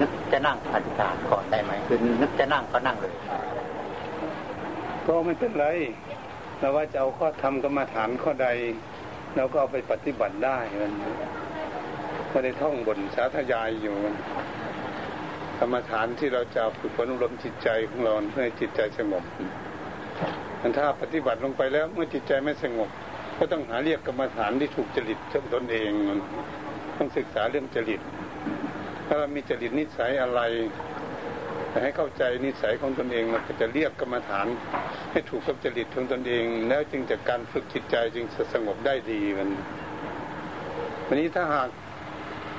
นึกจะนั่งอธิษฐานก่อนได้ไหมคือนึกจะนั่งก็นั่งเลย ก็ไม่เป็นไรเราว่าจะเอาข้อธรรมกรรมาฐานข้อใดเราก็เอาไปปฏิบัติได้มันก็ได้ท่องบนสาธยายอยู่มันกรรมฐานที่เราจะฝึกฝนอบรมจิตใจของเราเพื่อให้จิตใจสงบมันถ้าปฏิบัติลงไปแล้ว เมื่อจิตใจไม่สงบ ก็ต้องหาเรียกกรรมฐานที่ถูกจริตเจ้าตนเองมันต้องศึกษาเรื่องจริต ถ้าเรามีจริตนิสัยอะไรแต่ให้เข้าใจนิสัยของตนเองเราก็จะเรียกกรรมฐาน ให้ถูกกับจริตของตนเอง แล้วจึงจะกการฝึกจิตใจจึงจะสงบได้ดีมันวันนี้ถ้าหาก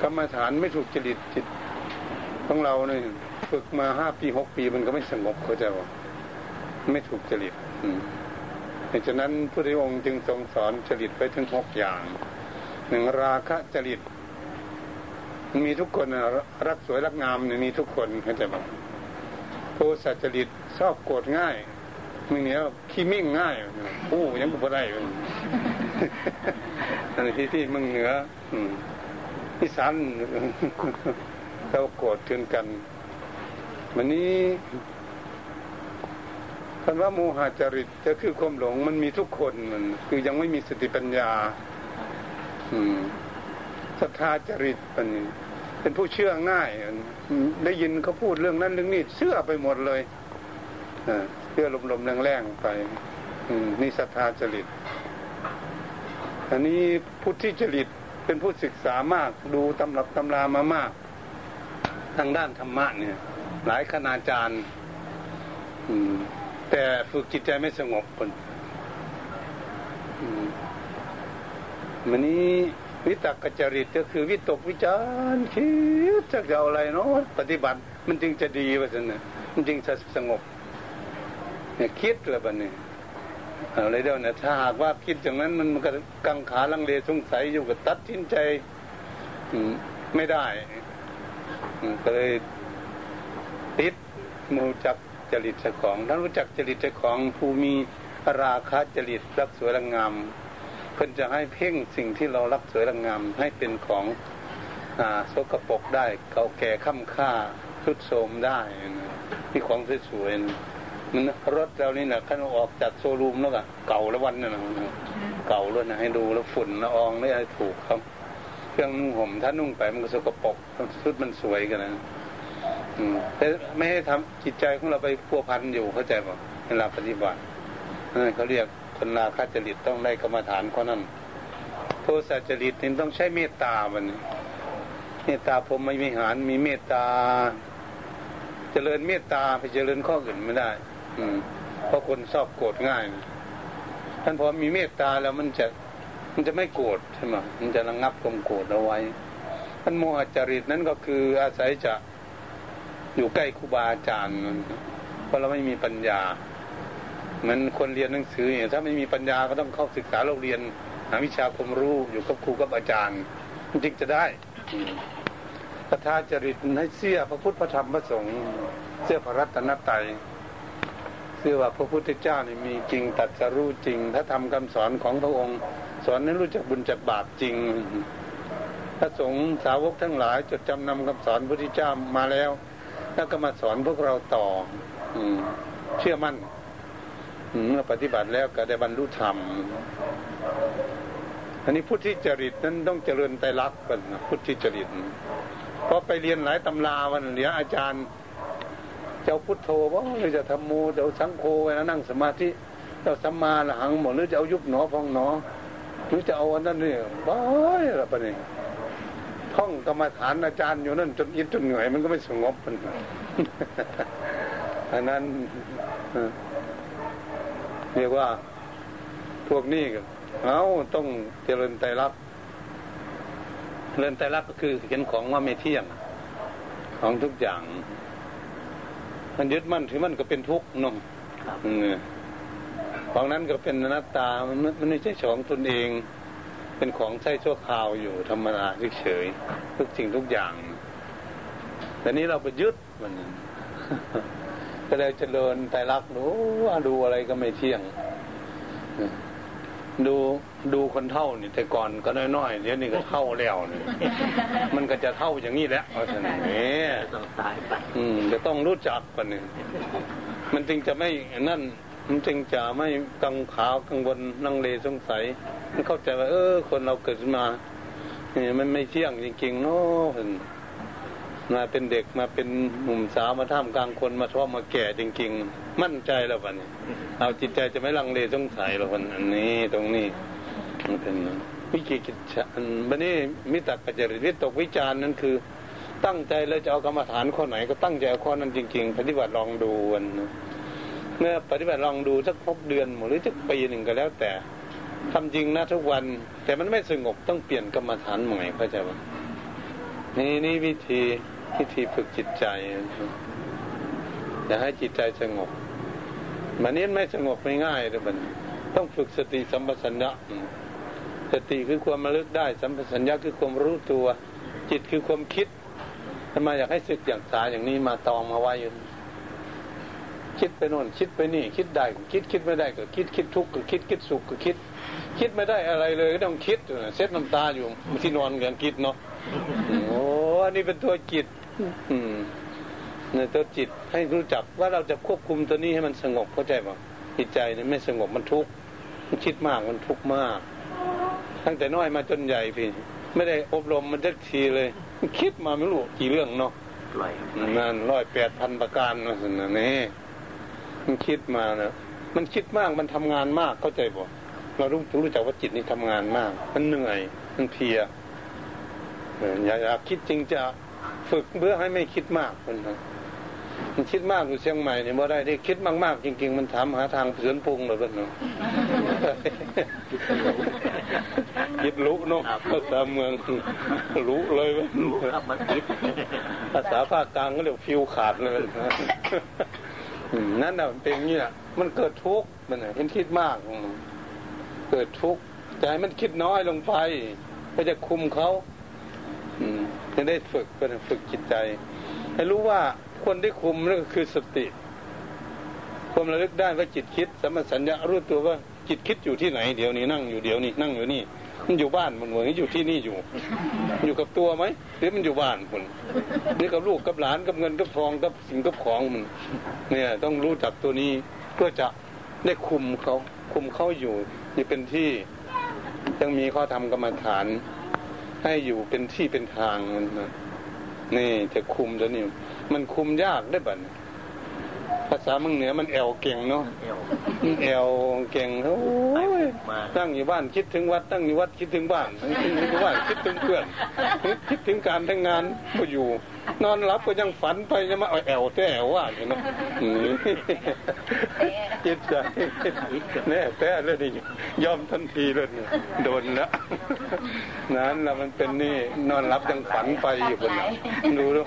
กรรมฐานไม่ถูกจริตจิตของเราเนี่ยฝึกมาห้าปีหกปีมันก็ไม่สงบเขาจะว่าไม่ถูกจริตเพราะฉะนั้นพระพุทธองค์จึงทรงสอนจริตไปถึงหกอย่างหนึ่งราคะจริต มีทุกคนรักสวยรักงามเนี่ยมีทุกคนเข้าใจไหมโทสะจริตชอบโกรธง่ายมึงเนี้ยขี้มิ่งง่ายโอ้ยังกูได้อันนี้ที่มึงเหนือที่สันเราโกรธเือนกันวันนี้คำว่าโมหะจริตจะคือความหลงมันมีทุกคนมันคือยังไม่มีสติปัญญา อืม ศรัทธาจริตเป็นเป็นผู้เชื่อง่ายได้ยินเขาพูดเรื่องนั้นเรื่องนี้เชื่อไปหมดเลยเชื่อลมๆแรงๆไปนี่ศรัทธาจริต อันนี้พุทธิจริตเป็นผู้ศึกษามากดูตำรับตำรามามาก ทางด้านธรรมะเนี่ย หลายคณาจารย์แต่ฝึกจิตใจไม่สงบคนมันนี้ วิตกกจริตก็คือวิตกวิจารคิดจะเอาอะไรเนาะปฏิบัติมันจึงจะดีว่าสินะมันจึงจะสงบเนี่ยคิดแล้วบัดนี้อะไรเดียวเนี่ยถ้าหากว่าคิดอย่างนั้นมันก็กังขาลังเลสงสัยอยู่กับตัดสินใจไม่ได้ก็เลยติดมูจักจริตเจ้าของท่านรู้จักจริตเจ้าของผู้มีราคะจริตรักสวยรังงาม พิ่นจะให้เพ่งสิ่งที่เรารักสวยรังงามให้เป็นของอสกปรกได้เก่าแก่ค่ำค่าทุดโทมได้ที่ของสวยๆมันรถเรานี่นะขั้นออกจากโชว์รูมแล้วก็เก่าแล้ววันนั่นะเก่าแล้วนะให้ดูแล้วฝุ่นละอองไม่ได้ถูกครับเครื่องนุ่งห่มถ้านุ่งไปมันก็สกปรกชุดมันสวยกันนะแต่ไม่ให้ทำจิตใจของเราไปพัวพันอยู่เข้าใจป่ะเวลาปฏิบัติเขาเรียก คนนาคาจริตต้องได้กรรมฐานข้อนั้นโทสะจริตนี่ต้องใช้เมตตามันเมตตาผมไม่มีหารมีเมตตา เจริญเมตตาไปเจริญข้ออื่นไม่ได้ อืมเพราะคนชอบโกรธง่ายท่านพอมีเมตตาแล้วมันจะมันจะไม่โกรธใช่ไหมมันจะระงับความโกรธเอาไว้ท่านโมหจริตนั้นก็คืออาศัยจะอยู่ใกล้ครูบาอาจารย์เพราะเราไม่มีปัญญา เหมือนคนเรียนหนังสือเนี่ยถ้าไม่มีปัญญาก็ต้องเข้าศึกษาโรงเรียนหาวิชาความรู้อยู่กับครูกับอาจารย์จึงจะได้พระธาจริตให้เสื้อพระพุทธพระธรรมพระสงฆ์เสื้อพระรัตนตรัยเสื้อว่าพระพุทธเจ้านี่มีจริงตัดสรู้จริงถ้าทำคำสอนของพระองค์ สอนให้รู้จักบุญจักบาปจริง พระสงฆ์สาวกทั้งหลายจดจำนำคำสอนพระพุทธเจ้ามาแล้ว แล้วก็มาสอนพวกเราต่อ อืเชื่อมั่น เมื่อปฏิบัติแล้วก็ได้บรรลุธรรม อันนี้พุทธิจริตนั้นต้องเจริญไตรลักษณ์กันพุทธิจริต เพราะไปเรียนหลายตำราวันเหลียอาจารย์ เจ้าพุทโธว่าหรือจะทำโมเจ้าสังโฆไว้นั่งสมาธิเจ้าสัมมาละหังหมดหรือจะเอายุบหนอพองหนอหรือจะเอาอันนั้นเนี่ยบ้าอะไรปะเนี่ยท่องกรรมฐานอาจารย์อยู่นั่นจนอินจนเหนื่อยมันก็ไม่สงบมันอันนั้น เรียกว่าพวกนี้เอาต้องเจริญไตรลักษณ์เจริญไตรลักษณ์ก็คือเห็นของว่าไม่เที่ยงของทุกอย่างมันยึดมั่นถือมั่นก็เป็นทุกข์นมของนั้นก็เป็นนัตตา มันมันไม่ใช่ของตนเอง เป็นของใช้ชั่วคราวอยู่ธรรมดาเฉยทุกสิ่งทุกอย่าง แต่นี้เราไปยึดมัน ก็เลยเจริญไตรักดูดูอะไรก็ไม่เที่ยง ดูดูคนเท่านี่แต่ก่อนก็น้อยๆเดี๋ยวนี้ก็เท่าแล้วนี่มันก็จะเท่าอย่างนี้แหละเพราะฉะนั้นนี่ต้องตายไปอืมจะต้องรู้จักกันนี่มันจึงจะไม่นั่น มันจึงจะไม่กังขากังวลนังเลสงสัย มันเข้าใจว่าเออ คนเราเกิดมาเนี่ยมันไม่เที่ยงจริงๆเนาะเห็น มาเป็นเด็กมาเป็นหนุ่มสาวมาท่ามกลางคนมาชอบมาแก่จริง ๆ มั่นใจแล้ววันนี้เอาจิตใจจะไม่ลังเลสงสัยหรอกวันนนี้ตรงนี้มันเป็นวิจิกิจฉันบันนี้มิตรกัจจริตวิตกวิจารณ์นั้นคือ ตั้งใจแล้วจะเอากรรมฐานข้อไหน ก็ตั้งใจเอาข้อนั้นจริง ๆ ปฏิบัติลองดูวันเมื่อปฏิบัติลองดูสักครบเดือนหรือสักปีหนึ่งก็แล้วแต่ทำจริงนะทุกวัน แต่มันไม่สงบต้องเปลี่ยนกรรมฐานใหม่เข้าใจไหมนี่นี่วิธี วิธีฝึกจิตใจอย่าให้จิตใจสงบมันนี้ไม่สงบไม่ง่ายเลยมันต้องฝึกสติสัมปชัญญะสติคือความระลึกได้ สัมปชัญญะคือความรู้ตัว จิตคือความคิดทำไมอยากให้ศึกอย่างสาอย่างนี้มาตองมาไว้อยู่คิดไปโน่นคิดไปนี่ คิดได้ก็คิดคิดไม่ได้ก็คิดคิดทุกข์ก็คิดคิดสุขก็คิด คิดไม่ได้อะไรเลยก็ต้องคิดเซ็ตน้ำตาอยู่ที่นอนกันคิดเนาะโอ้อันนี้เป็นตัวจิต อืมในตัวจิตให้รู้จักว่าเราจะควบคุมตัวนี้ให้มันสงบเข้าใจป่ะจิตใจเนี่ยไม่สงบมันทุกข์มันคิดมากมันทุกข์มาก ตั้งแต่น้อยมาจนใหญ่พี่ ไม่ได้อบรมมันสักทีเลย คิดมาไม่รู้กี่เรื่องเนาะปล่อยนั่นร้อยแปดพันประการนะสินะนี่มันคิดมานะมันคิดมากมันทำงานมากเข้าใจบ่เรารู้รู้จักว่าจิตนี่ทำงานมาก มันเหนื่อยมันเพลียเอออย่าอยากคิดจริงจะ ฝึกเพื่อให้ไม่คิดมากคนนะมันคิดมากอยู่เชียงใหม่เนี่ยบ่ได้ที่คิดมากๆ จริง ๆ มันถามหาทางเสือนพุงเลยเพื่อนเนาะคิดรู้เนาะภาษาเมืองรู้เลยเว้ยรู้ครับมันคิดภาษาภาคกลางก็เรียกฟิวขาดเลยอืมนั่นน่ะมันเป็นอย่างนี้แหละมันเกิดทุกข์มันน่ะเห็นคิดมากอืมเกิดทุกข์จะให้มันคิดน้อยลงไปก็จะคุมเขาอืม จะได้ฝึกก็จะฝึกจิตใจ ให้รู้ว่าคนที่คุมนั่นก็คือสติความระลึกได้ว่าจิตคิดสัมปสัญญารู้ตัวว่าจิตคิดอยู่ที่ไหนเดี๋ยวนี้นั่งอยู่เดี๋ยวนี้นั่งอยู่นี่ มันอยู่บ้านมันเหมือนอยู่ที่นี่อยู่ อยู่กับตัวไหมหรือมันอยู่บ้านคนหรือกับลูกกับหลานกับเงินกับทองกับสิ่งกับของมัน เนี่ย ต้องรู้จักตัวนี้เพื่อจะได้คุมเขาคุมเขาอยู่นี่เป็นที่ยังมีข้อธรรมกรรมฐาน ให้อยู่เป็นที่เป็นทางมันนะนี่จะคุมตัวนี้มันคุมยากได้บัดนี้ภาษาเมืองเหนือมันแอวเก่งเนาะเอวแอวเก่งโอ้ยมาตั้งอยู่บ้านคิดถึงวัดตั้งอยู่วัดคิดถึงบ้านคิดถึงบ้านคิดถึงเพื่อนคิดถึงการทั้งงานก็อยู่ นอนหลับก็ยังฝันไปจะมาเอาแอวแต่แอวว่าอย่างนั้นอืมจิตใจแน่แต่เลยนี่ยอมทันทีเลยนี่โดนแล้วนั้นแล้วมันเป็นนี่นอนหลับยังฝันไปอยู่คนน่ะดูดู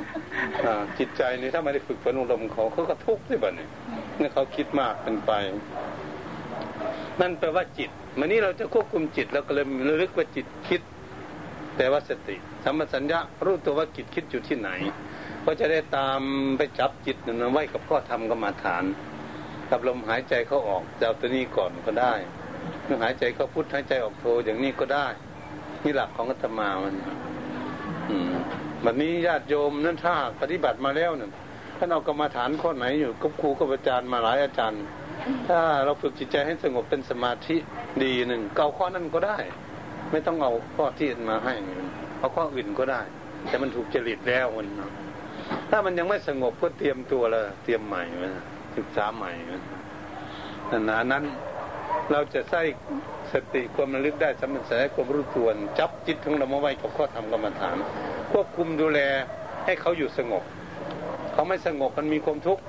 อ่าจิตใจนี่ถ้าไม่ได้ฝึกฝนอบรมเขาเขาก็ทุกข์สิบัดนี้นี่เขาคิดมากเป็นไปนั่นแปลว่าจิตมันนี้เราจะควบคุมจิตเราก็เลยระลึกว่าจิตคิด แต่ว่าสติสัมปชัญญะรู้ตัวว่าจิตคิดอยู่ที่ไหน ก็จะได้ตามไปจับจิตนั้นไว้กับข้อธรรมกรรมาฐาน กับลมหายใจเข้าออกจะเอาตัวนี้ก่อนก็ได้เมื่อหายใจเข้าพุทหายใจออกโทอย่างนี้ก็ได้นี่หลักของอาตมามันอืมแบบนี้ญาติโยมนั่นถ้าปฏิบัติมาแล้วเนี่ยท่านเอากรรมาฐานข้อไหนอยู่กับครูกับอาจารย์มาหลายอาจารย์ ถ้าเราฝึกจิตใจให้สงบเป็นสมาธิดีหนึ่งเกาข้อนั้นก็ได้ ไม่ต้องเอาข้อที่อื่นมาให้เอาข้ออื่นก็ได้ แต่มันถูกจริตแล้วมันถ้ามันยังไม่สงบก็เตรียมตัวล้วเตรียมใหม่ศึกษาใหม่ไว้นะนั้นเราจะใส่สติความระลึกได้สมัญสายความรู้ตัวจับจิตของเรามาไว้กับข้อธรรมกรรมฐาน ควบคุมดูแลให้เขาอยู่สงบ เขาไม่สงบมันมีความทุกข์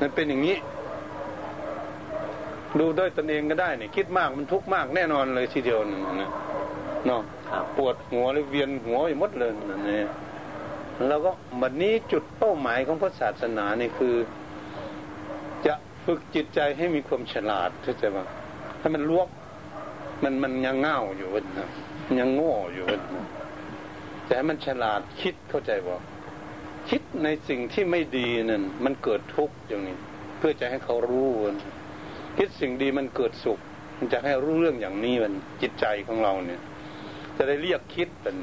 มันเป็นอย่างนี้ ดูด้วยตนเองก็ได้เนี่ยคิดมากมันทุกข์มากแน่นอนเลยทีเดียวนั่นนะเนาะครับปวดหัวหรือเวียนหัวไปหมดเลยนั่นเองแล้วก็บัดนี้จุดเป้าหมายของพระศาสนานี่คือ จะฝึกจิตใจให้มีความฉลาดเข้าใจไหมให้มันลวกมันมันยังเง่าอยู่วันนะมันยังโง่อยู่วันนะแต่ให้มันฉลาดคิดเข้าใจบ่คิดในสิ่งที่ไม่ดีนั่นมันเกิดทุกข์อย่างนี้ เพื่อจะให้เขารู้ว่า คิดสิ่งดีมันเกิดสุข มันจะให้รู้เรื่องอย่างนี้มันจิตใจของเราเนี่ย จะได้เรียกคิดมัน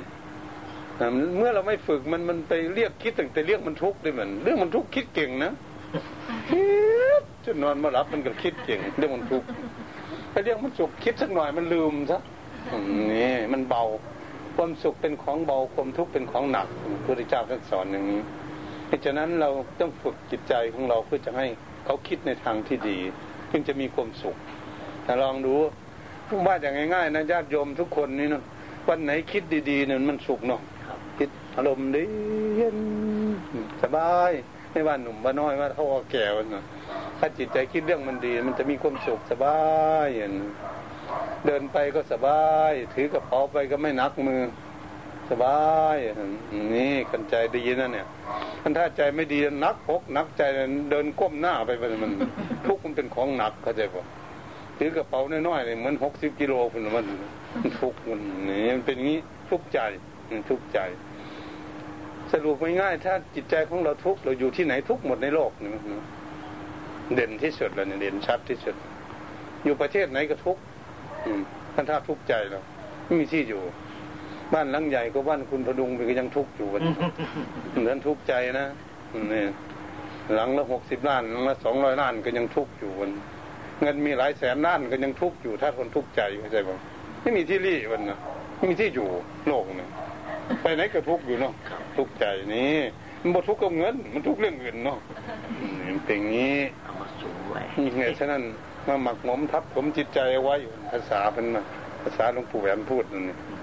เมื่อเราไม่ฝึกมันมันไปเรียกคิดตั้งแต่เรียกมันทุกข์ด้วยมันเรื่องมันทุกข์คิดเก่งนะคิดจนนอนมาหลับมันก็คิดเก่งเรื่องมันทุกข์ไปเรียกมันสุขคิดสักหน่อยมันลืมซะนี่มันเบาความสุขเป็นของเบาความทุกข์เป็นของหนักพระพุทธเจ้าท่านสอนอย่างนี้เพราะฉะนั้นเราต้องฝึกจิตใจของเราเพื่อจะให้เขาคิดในทางที่ดี จึงจะมีความสุข แต่ลองดูว่าอย่างง่ายๆนะญาติโยมทุกคนนี่นะวันไหนคิดดีๆเนี่ยมันสุขเนาะคิดอารมณ์ดีเย็นสบายไม่ว่าหนุ่มว่าน้อยว่าเขาแก่วันนะถ้าจิตใจคิดเรื่องมันดี มันจะมีความสุขสบายอย่างเดินไปก็สบาย ถือกระเป๋าไปก็ไม่นักมือ สบายนี่กันใจดีนั่นเนี่ยมันถ้าใจไม่ดีนักพกนักใจเดินก้มหน้าไปมัน ทุกมันเป็นของหนักเข้าใจป่ะถือกระเป๋าน้อยๆเนี่ยเหมือนหกสิบกิโลคนมันทุกมันนี่มันเป็นงี้ทุกใจทุกใจ สรุปง่ายๆถ้าจิตใจของเราทุกเราอยู่ที่ไหนทุกหมดในโลกนี่เด่นที่สุดแล้วเนี่ยเด่นชัดที่สุด อยู่ประเทศไหนก็ทุกท่านถ้าทุกข์ใจเราไม่มีที่อยู่ บ้านหลังใหญ่ก็บ้านคุณพดุงไปก็ยังทุกข์อยู่กันเหมือนทุกข์ใจนะนี่หลังละหกสิบล้านหลังละสองร้อยล้านก็ยังทุกข์อยู่กันเงินมีหลายแสนล้านก็ยังทุกข์อยู่ ถ้าคนทุกข์ใจเข้าใจป่ะไม่มีที่รี่มันนะไม่มีที่อยู่โลกเนี่ยไปไหนก็ทุกข์อยู่เนาะทุกข์ใจนี่มันบ่ทุกข์กับเงิน มันทุกข์เรื่องเงินเนาะเป็นอย่างนี้เอามาสูงไว้ไงฉะนั้นมาหมักหมมทับผมจิตใจไว้ภาษาเป็นมาภาษาหลวงปู่แหวนพูดนั่นนี่เหตุ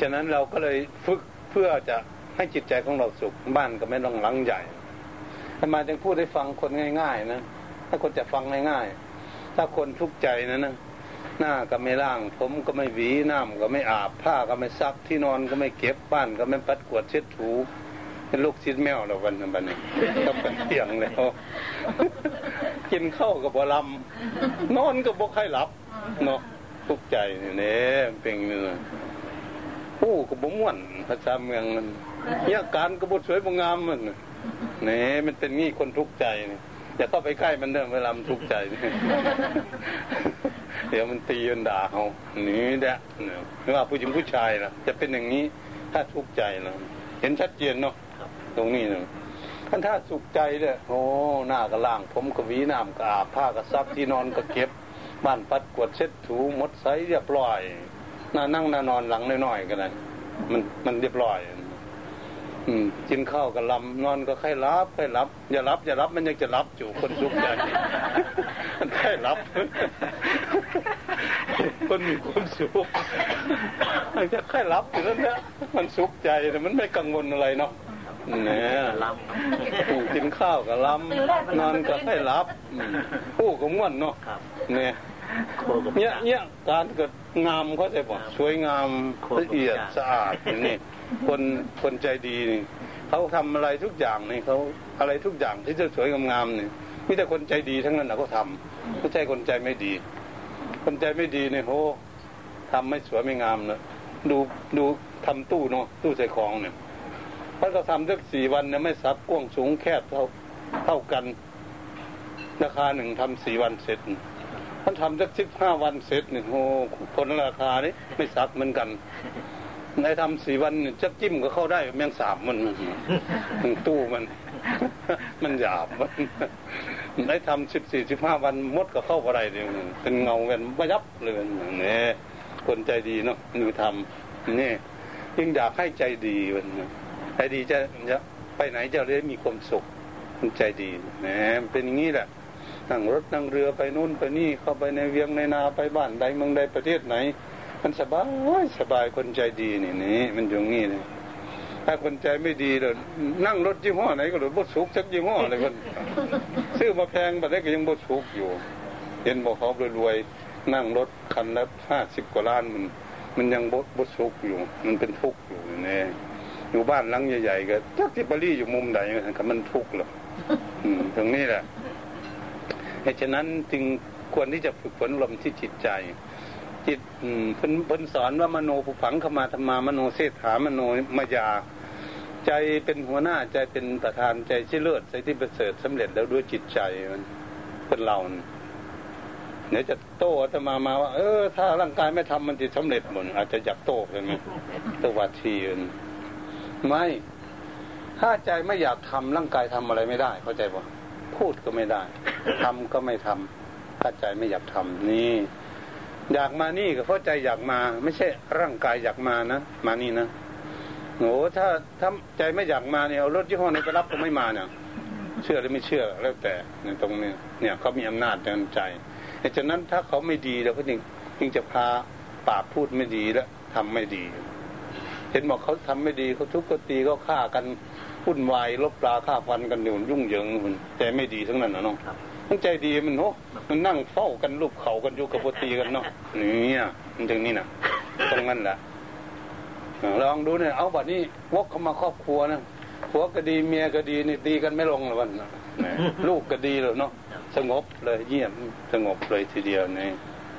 ฉะนั้นเราก็เลยฝึกเพื่อจะให้จิตใจของเราสุขบ้านก็ไม่ต้องหลังใหญ่ทำไมจึงพูดให้ฟังคนง่าย ๆ นะ ถ้าคนจะฟังง่ายๆ ถ้าคนทุกข์ใจนะนะหน้าก็ไม่ล่าง ผมก็ไม่หวีน้ำก็ไม่อาบผ้าก็ไม่ซักที่นอนก็ไม่เก็บบ้านก็ไม่ปัดกวาดเช็ดถูเป็นลูกชิดแมวเราวันนั้นบันนี้ก็เป็นเตียงแล้วกินข้าวกับบลำนอนกับบกให้หลับเนาะทุกใจเนี่ยเป็นเนื้อ ผู้กับบม่วนภาษาเมืองมันเนี่ยการกระบสวยบงามมันเนี่ยมันเป็นงี้คนทุกข์ใจนี่อย่าเข้าไปใกล้มันเดิมเวลามันทุกข์ใจเดี๋ยวมันตีมันด่าเขานี่แหละไม่ว่าผู้หญิงผู้ชายนะจะเป็นอย่างนี้ถ้าทุกข์ใจนะเห็นชัดเจนเนาะตรงนี้นะท่านถ้าสุขใจเนี่ยโอ้หน้าก็ล่างผมก็วีน้ำก็อาบผ้าก็ซักที่นอนก็เก็บบ้านปัดกวดเช็ดถูมดไซเรียบร้อย น่านั่งน่านอนหลังน้อยๆกันนะมันมันเรียบร้อย อืมกินข้าวก็ลำนอนก็ไข้รับไข้รับ อย่ารับ อย่ารับมันยังจะรับอยู่คนสุขใจมันไข้รับ คนมีความสุขมันจะไข้รับอยู่แล้วเนี่ยมันสุขใจแต่มันไม่กังวลอะไรเนาะเนี่ยกินข้าวก็ล้ำนอนก็ให้รับผู้ก็ม่วนเนาะเนี่ย เนี่ยเนี่ยการเกิดงามเขาจะบอกสวยงามละเอียดสะอาดนี่คนคนใจดีนี่เขาทำอะไรทุกอย่างนี่เขาอะไรทุกอย่างที่จะสวยงามนี่มีแต่คนใจดีทั้งนั้นนะเขาทำไม่ใช่คนใจไม่ดี คนใจไม่ดีเนี่ยโหทำไม่สวยไม่งามเนะดูดูทำตู้เนาะตู้ใส่ของเนี่ยพระก็ทำสักสี่วันเนี่ยไม่ซับกว้างสูงแคบเท่าเท่ากัน ราคาหนึ่งทำสี่วันเสร็จ ท่านทำสักสิบห้าวันเสร็จเนี่ยโอ้คนราคานี้ไม่ซักเหมือนกันในทำสี่วันจักจิ้มก็เข้าได้แมงสามมันมันตู้มัน มันหยาบมันได้ทำสิบสี่สิบห้าวันมดก็เข้าอะไรเดียวเป็นเงากันไม่ยับเลยเนี่ยคนใจดีเนาะมือทำนี่ยิ่งอยากให้ใจดีมันใจดีจะจะไปไหนจะได้มีความสุขมันใจดีแหมเป็นอย่างนี้แหละ นั่งรถนั่งเรือไปนู่นไปนี่เข้าไปในเวียงในนาไปบ้านใดเมืองใดประเทศไหน มันสบายสบายคนใจดีนี่นี่มันอย่างนี้เลยถ้าคนใจไม่ดีเลยนั่งรถยี่ห้อไหนก็หรือบดสุกสักยี่ห้ออะไรคนซื้อมาแพงแต่ได้ก็ยังบดสุกอยู่เห็นบอกเขารวยๆนั่งรถคันละห้าสิบกว่าล้านมันมันยังบดบดสุกอยู่ มันเป็นทุกข์อยู่เนี่ยอยู่บ้านหลังใหญ่ๆก็จักที่ปารีอยู่มุมใดกันมันทุกข์หรอตรงนี้แหละ เหตุฉะนั้นจึงควรที่จะฝึกฝนลมที่จิตใจ จิตเพิ่นเพิ่นสอนว่ามโนผู้ฝังขมาธรรมามโนเศรษฐามโนมายา ใจเป็นหัวหน้าใจเป็นประธานใจชื่เลิศใจที่ประเสริฐสำเร็จแล้วด้วยจิตใจมันเป็นเราเดี๋ยวจะโต้อาตมามาว่า เออ ถ้าร่างกายไม่ทำมันจะสำเร็จหมดอาจจะอยากโต้ใช่ไหมตวัดทีนไม่ถ้าใจไม่อยากทำร่างกายทำอะไรไม่ได้ เข้าใจปะ พูดก็ไม่ได้ทำก็ไม่ทำถ้าใจไม่อยากทำนี่ อยากมานี่ก็เพราะใจอยากมา ไม่ใช่ร่างกายอยากมานะมานี่นะโอ้ถ้าถ้าใจไม่อยากมาเนี่ยเอารถยี่ห้อนี้ไปรับก็ไม่มาเนี่ยเชื่อหรือไม่เชื่อแล้วแต่ในตรงนี้เนี่ยเขามีอำนาจในใจดังนั้นถ้าเขาไม่ดีเราก็จึงจึงจะพาปากพูดไม่ดีแล้วทำไม่ดี เห็นบอกเขาทำไม่ดีเขาทุบก็ตีเขาฆ่ากันพุ่นวายลบปลาฆ่าฟันกันอยู่ยุ่งเหยิงมันแต่ไม่ดีทั้งนั้นนะน้องตั้งใจดีมันโหมันนั่งเฝ้ากันรูปเขากันอยู่กับปตีกันเนาะนี่มันถึงนี่นะตรงนั้นแหละลองดูเนี่ยเอาบัดนี้วกเข้ามาครอบครัวนะผัวก็ดีเมียก็ดีนี่ตีกันไม่ลงเลยวันลูกก็ดีเลยเนาะสงบเลยเยี่ยมสงบเลยทีเดียวนี่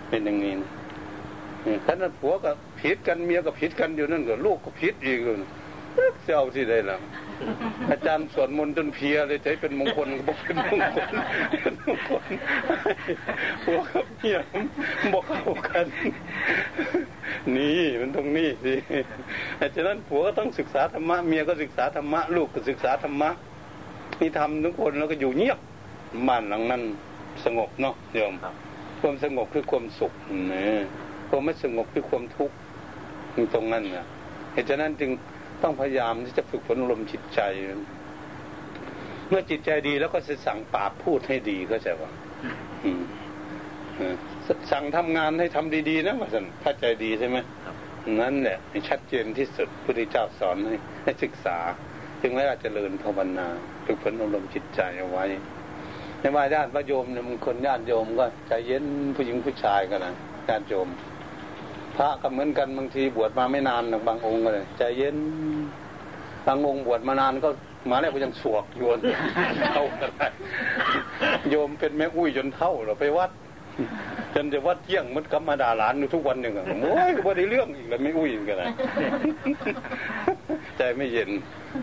เป็นอย่างนี้นะถ้านั้นผัวก็ ผิดกันเมียก็ผิดกันอยู่นั่นก็ลูกก็ผิดอีกเลยเจ้าที่ได้แล้วอาจารย์สวดมนต์จนเพียเลยใจเป็นมงคลก็บอกเป็นมงคลเป็นมงคลผัวกับเมียบอกเข้ากัน นี่มันตรงนี้สิอาจารย์ผัวก็ต้องศึกษาธรรมะเมียก็ศึกษาธรรมะลูกก็ศึกษาธรรมะนี่ทำทุกคนแล้วก็อยู่เงียบบ้านหลังนั้นสงบเนาะโยมความสงบคือความสุขเนี่ยความไม่สงบคือความทุกข์ ตรงนั้นนะเหตุฉะนั้นจึงต้องพยายามที่จะฝึกฝนอารมณ์จิตใจ เมื่อจิตใจดีแล้วก็จะสั่งปากพูดให้ดีก็จะว่าสั่งทำงานให้ทำดีๆนะว่าสันถ้าใจดีใช่ไหมนั่นแหละชัดเจนที่สุดพระพุทธเจ้าสอนให้ให้ศึกษา จึงไม่ว่าจเจริญภาวนาฝึกฝนอารมณ์จิตใจเอาไว้ในว่าญาติพระโยมเนี่ยมันคนญาติโยมก็ใจเย็นผู้หญิงผู้ชายกันนะญาติโยม พระก็เหมือนกันบางทีบวชมาไม่นานนะบางองค์เลยใจเย็นบางองค์บวชมานานก็มาแล้วก็ยังสวกโยนเท่ากันโยมเป็นแม่อุ้ยจนเท่าเราไปวัดจนจะวัดเที่ยงมันกลับมาด่าหลานอยู่ทุกวันหนึ่งอะโอ้ยก็ได้เรื่องอีกแล้วไม่อุ้ยกันนะใจไม่เย็น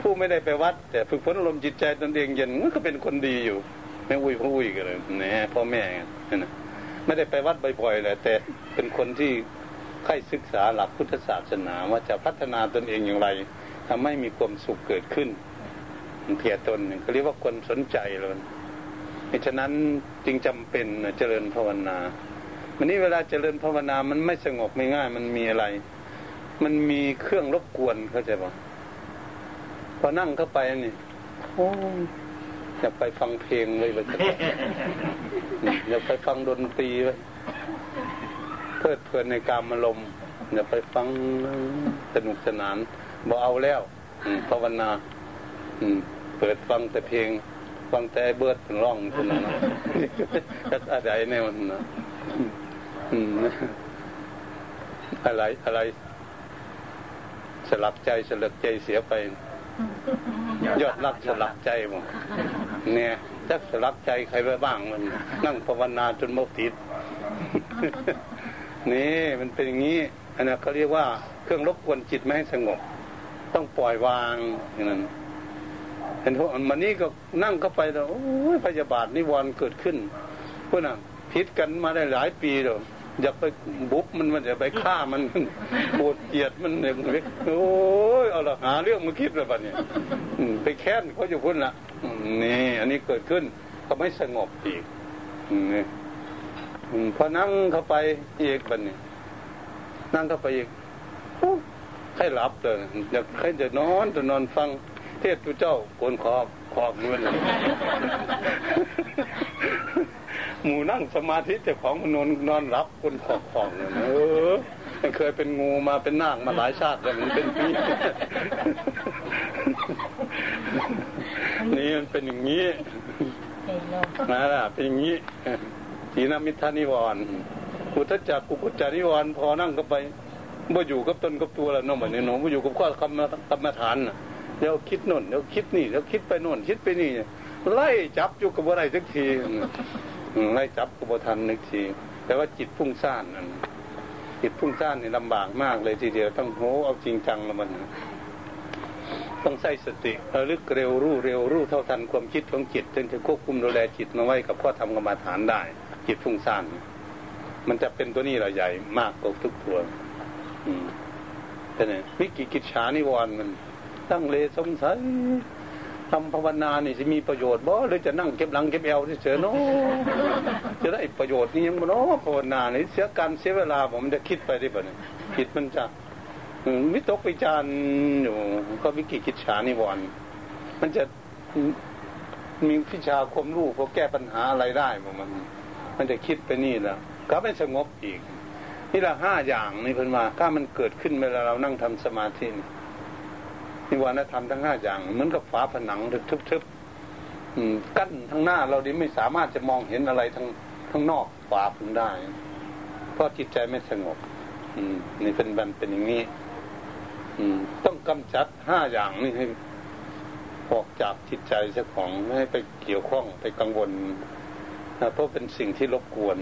ผู้ไม่ได้ไปวัด แต่ฝึกฝนอารมณ์จิตใจตนเองเย็นก็เป็นคนดีอยู่ไม่อุ้ยพ่ออุ้ยกันเลยแหนพ่อแม่นะไม่ได้ไปวัดบ่อยๆเลยแต่เป็นคนที่ ใครศึกษาหลักพุทธศาสนาว่าจะพัฒนาตนเองอย่างไรทำให้มีความสุขเกิดขึ้นเพียรตนเขาเรียกว่าคนสนใจเลยฉะนั้นจึงจำเป็นเจริญภาวนาวันนี้เวลาเจริญภาวนามันไม่สงบไม่ง่าย มันมีอะไร มันมีเครื่องรบกวนเข้าใจปะพอนั่งเข้าไปนี่โอ้อยาไปฟังเพลงเลยเลยอยาไปฟังดนตรีไว้ เพลิดเพลินในการมาลมอยาไปฟังสนุกสนานบอเอาแล้วภาวนาเปิดฟังแต่เพลง ฟังแต่เบิร์ดร้องคนนั้นก็อะไรในมันนะอะไรอะไร สลักใจสลักใจเสียไป ยอดรักสลักใจมั้งเนี่ยจักสลักใจใครไปบ้างมัน นั่งภาวนาจนมกติด นี่มันเป็นอย่างนี้อันนั้นเขาเรียกว่าเครื่องรบกวนจิตไม่ให้สงบ ต้องปล่อยวางอย่างนั้นเห็นพวกมันนี้ก็นั่งเข้าไปแล้วโอ้ยพยาบาทนิวรณ์เกิดขึ้นพวกน่ะพิษกันมาได้หลายปีแล้วอยาไปบุบมันมันจะไปฆ่ามันโกรธเกลียดมันเนี่ยโอ้ยเอาละหาเรื่องมาคิดเลยบัดนี้ไปแค้นเขาอยู่พุ่นละนี่ อันนี้เกิดขึ้นก็ไม่สงบอีกนี่ พอนั่งเข้าไปอีกบัดนี้ นั่งเข้าไปอีกให้หลับเลยอยากให้จะนอนจะนอนฟัง เทศตุเจ้าโกนคอคอกเงินหมูนั่งสมาธิแต่ของมันนอนนอนรับคนขอบของเออมันเคยเป็นงูมาเป็นนาคมาหลายชาติแล้วมันเป็นปีนี่มันเป็นอย่างนี้นะล่ะเป็นอย่างนี้ ทีนามิทานิวรณ์อุทจักกุกุจานิวรณ์พอนั่งก็ไปบ่อยู่กับตนกับตัวแล้วน้องแบบนี้น้องบ่อยู่กับข้อคำกรรมฐานเดี๋ยวคิดโน่นเดี๋ยวคิดนี่เดี๋ยวคิดไปโน่นคิดไปนี่ไล่จับอยู่กับอะไรสักทีไล่จับกับทันนึกที แต่ว่าจิตพุ่งซ่านนั่นจิตพุ่งซ่านนี่ลำบากมากเลยทีเดียวต้องโหเอาจริงจังละมัน ต้องใส่สติระลึกเร็วรู้เร็วรู้เท่าทันความคิดของจิตจนจะควบคุมดูแลจิตมาไว้กับข้อธรรมกรรมฐานได้ จิตพุ่งซ่านมันจะเป็นตัวนี้เราใหญ่มากกว่าทุกตัวแต่เนี่ยวิกิกิจฉานิวรณ์มัน ตั้งเลสงสัยทำภาวนานี่จะมีประโยชน์บ่หรือจะนั่งเก็บหลังเก็บเอวเฉยๆเนาะจะได้ประโยชน์นี่ยังบ่เนาะภาวนานี่เสียการเสียเวลาผมจะคิดไปได้บ่เนี่ยคิดมันจะวิตกวิจารอยู่ก็วิกิกิจฉานิวรณ์มันจะมีวิชาความรู้พอแก้ปัญหาอะไรได้บ่มัน มันจะคิดไปนี่แล้วก็ไม่สงบอีก นี่ละห้าอย่างนี่เพิ่นว่าถ้ามันเกิดขึ้นเวลาเรานั่งทำสมาธินี่นิวรณธรรมทั้งห้าอย่างเหมือนกับฝาผนังทึบๆกั้นทั้งหน้าเราดิไม่สามารถจะมองเห็นอะไรทั้งทั้งนอกฝาผนได้ เพราะจิตใจไม่สงบ อืมนี่เป็นบันเป็นอย่างนี้ อืม ต้องกำจัดห้าอย่างนี่ให้ออกจากจิตใจเจ้าของไม่ให้ไปเกี่ยวข้องไปกังวล เพราะเป็นสิ่งที่รบกวน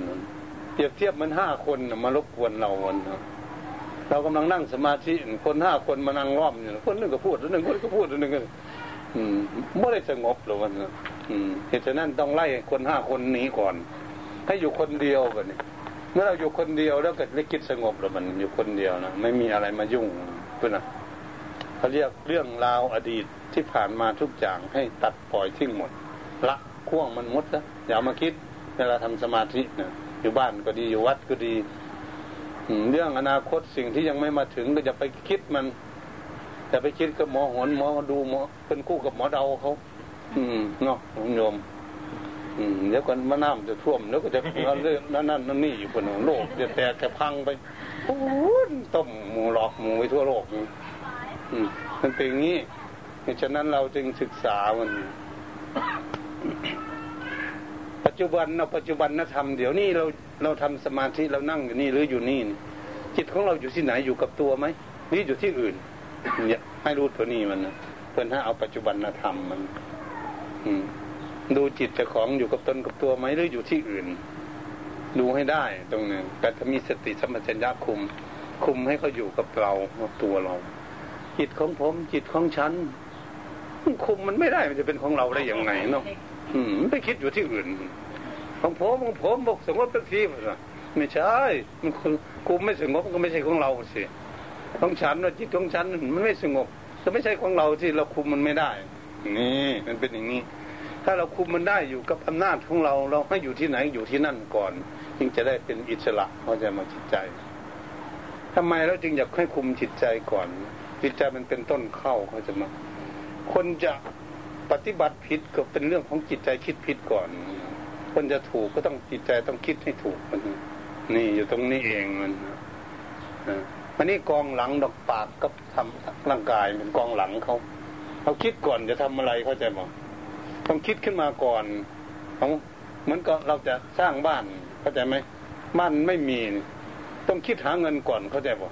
เปรียบเทียบมันห้าคนมารบกวนเราวันะเรากำลังนั่งสมาธิคนห้าคนมานั่งล้อมอยู่คนหนึ่งก็พูดคนหนึ่งคนก็พูดคนหนึ่งก็อืมไม่ได้สงบหรอกวันอืมเหตุฉะนั้นต้องไล่คนห้าคนนี้ก่อน ให้อยู่คนเดียวแบบนี้เมื่อเราอยู่คนเดียวแล้วเกิดไม่คิดสงบหรอกมันอยู่คนเดียวนะไม่มีอะไรมายุ่งเพื่อนนะเขาเรียกเรื่องราวอดีตที่ผ่านมาทุกอย่างให้ตัดปล่อยทิ้งหมด ละข่วงมันหมดแล้ว อย่ามาคิดเวลาทำสมาธินะอยู่บ้านก็ดีอยู่วัดก็ดีเรื่องอนาคตสิ่งที่ยังไม่มาถึงก็จะไปคิดมันแต่ไปคิดกับหมอหนหมอดูหมอเป็นคู่กับหมอเดาเขาอืมเนาะโยม อืมเดี๋ยวกันมาน้ำจะท่วมแล้วก็จะเรื่องนั่นนั่นนั่นนี่อยู่บนโลกจะแตกจะพังไปต้มหมูหลอกหมูไปทั่วโลกอืมมันเป็นอย่างนี้ฉะนั้นเราจึงศึกษามัน จจุบันเราปัจจุบันนธรรมเดี๋ยวนี้เราเราทำสมาธิเรานั่งอยู่นี่หรืออยู่นี่ จิตของเราอยู่ที่ไหนอยู่กับตัวไหมหรืออยู่ที่อื่นเนี่ยให้รู้ตัวนี้มันนะเพื่อนให้เอาปัจจุบันธรรมมัน อืมดูจิตเจ้าของอยู่กับตนกับตัวไหมหรืออยู่ที่อื่น ดูให้ได้ตรงนี้แต่ถ้ามีสติสมัชัญญาคุม คุมให้เขาอยู่กับเรากับตัวเรา จิตของผมจิตของฉันคุมมันไม่ได้มันจะเป็นของเราได้อยังไงเนาะอืมไปคิดอยู่ที่อื่น ของผมของผมบอกสงบสักทีไม่ใช่มันคุมไม่สงบก็ไม่ใช่ของเราสิของฉันว่าจิตของฉันมันไม่สงบก็ไม่ใช่ของเราที่เราคุมมันไม่ได้ นี่มันเป็นอย่างนี้ ถ้าเราคุมมันได้อยู่กับอำนาจของเราเราให้อยู่ที่ไหนอยู่ที่นั่นก่อนจึงจะได้เป็นอิสระเขาจะมาจิตใจทำไมเราจึงอยากให้คุมจิตใจก่อน จิตใจมันเป็นต้นเข้าเขาจะมา คนจะปฏิบัติผิดก็เป็นเรื่องของจิตใจคิดผิดก่อน คนจะถูกก็ต้องจิตใจต้องคิดให้ถูกมันนี่อยู่ตรงนี้เองมันมันนี่กองหลังดอกปากก็ทำร่างกายเป็นกองหลังเขาเขาคิดก่อนจะทำอะไรเข้าใจมั้ต้องคิดขึ้นมาก่อนเขาเหมือนก็เราจะสร้างบ้านเข้าใจไหมบ้านไม่มี ต้องคิดหาเงินก่อนเข้าใจป่ะ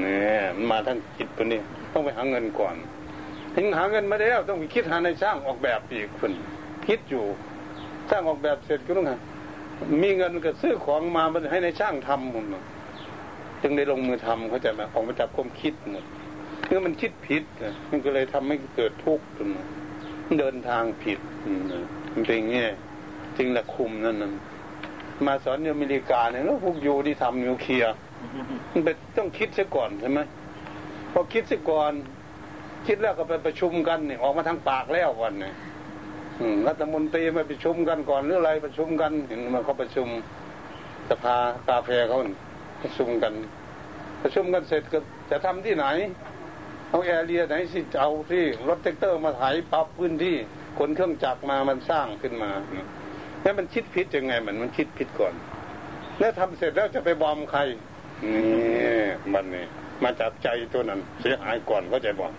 เนี่ยมันมาทั้งจิตตัวนี้ต้องไปหาเงินก่อนถึงหาเงินมาแล้วต้องไปคิดหาในสร้างออกแบบอีกคนคิดอยู่ สร้างออกแบบเสร็จก็ต้องมีเงินก็ซื้อของมาให้ในช่างทำหมดจึงได้ลงมือทำเขาจะมาออกมาจากความคิดหมดเมื่อมันคิดผิดมันก็เลยทำให้เกิดทุกข์ขึ้นมาเดินทางผิดมันเป็นอย่างนี้จริงแหละคุมนั่นนั่นมาสอนอเมริกาเนี่ยแล้วพวกยูที่ทำนิวเคลียร์มันเป็นต้องคิดซะก่อนใช่ไหมพอคิดซะก่อน คิดแล้วก็ไปประชุมกันเนี่ยออกมาทางปากแล้ววันเนี่ย รัฐมนตรีมาประชุมกันก่อนหรืออะไรประชุมกันเห็นมาเขาประชุมสภากาแฟเขาประชุมกัน ประชุมกันเสร็จก็จะทำที่ไหนเอาแอร์เรียไหนสิเอาที่รถแท็กเตอร์มาไถปรับพื้นที่ขนเครื่องจักรมามันสร้างขึ้นมาแล้วมันคิดผิดยังไงมันมันคิดผิดก่อน แล้วทำเสร็จแล้วจะไปบอมใครนี่มันนี่มาจากใจตัวนั้น เสียหายก่อนเข้าใจบอก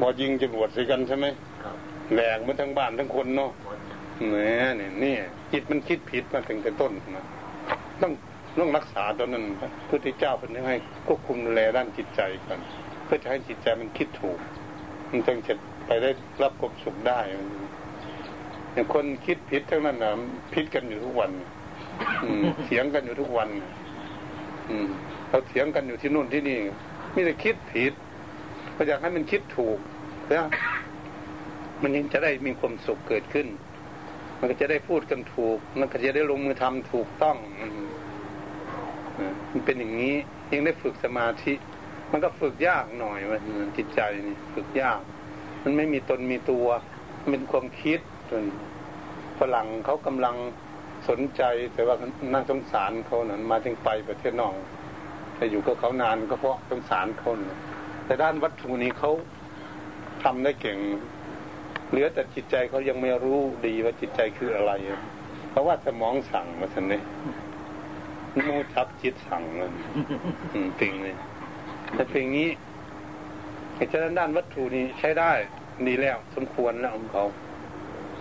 พอยิงจรวดส่กันใช่ไหม แหลกมาทั้งบ้านทั้งคนเนาะเนี่ยนี่นี่จิตมันคิดผิดมาถึงแต่ต้นนะต้องต้องรักษาตัวนั้นพระพุทธเจ้าเป็นให้ควบคุมดูแลด้านจิตใจกันเพื่อจะให้จิตใจมันคิดถูก มันจึงจะไปได้รับความสุขได้อย่างคนคิดผิดทั้งนั้นนะผิดกันอยู่ทุกวันเถียงกันอยู่ทุกวันเราเถียงกันอยู่ที่นู่นที่นี่ไม่ได้คิดผิดก็อยากให้มันคิดถูกนะ มันยังจะได้มีความสุขเกิดขึ้น มันก็จะได้พูดกันถูก มันก็จะได้ลงมือทำถูกต้องมันเป็นอย่างนี้ยังได้ฝึกสมาธิ มันก็ฝึกยากหน่อยมันจิตใจนี่ฝึกยาก มันไม่มีตนมีตัว มันเป็นความคิดจนฝรั่งเขากำลังสนใจแต่ว่าน่าสงสารเขานะมาถึงไปประเทศนอกแต่อยู่กับเขานานก็เพราะสงสารเขานแต่ด้านวัตถุนี้เขาทำได้เก่ง เหลือแต่จิตใจเขายังไม่รู้ดีว่าจิตใจคืออะไร เพราะว่าสมองสั่งมาสันนี่โมชับจิตสั่งมันปิงเลยแต่เพลงนี้เหตุฉะนั้นด้านวัตถุนี้ใช้ได้ดีแล้ว สมควรแล้วของเขา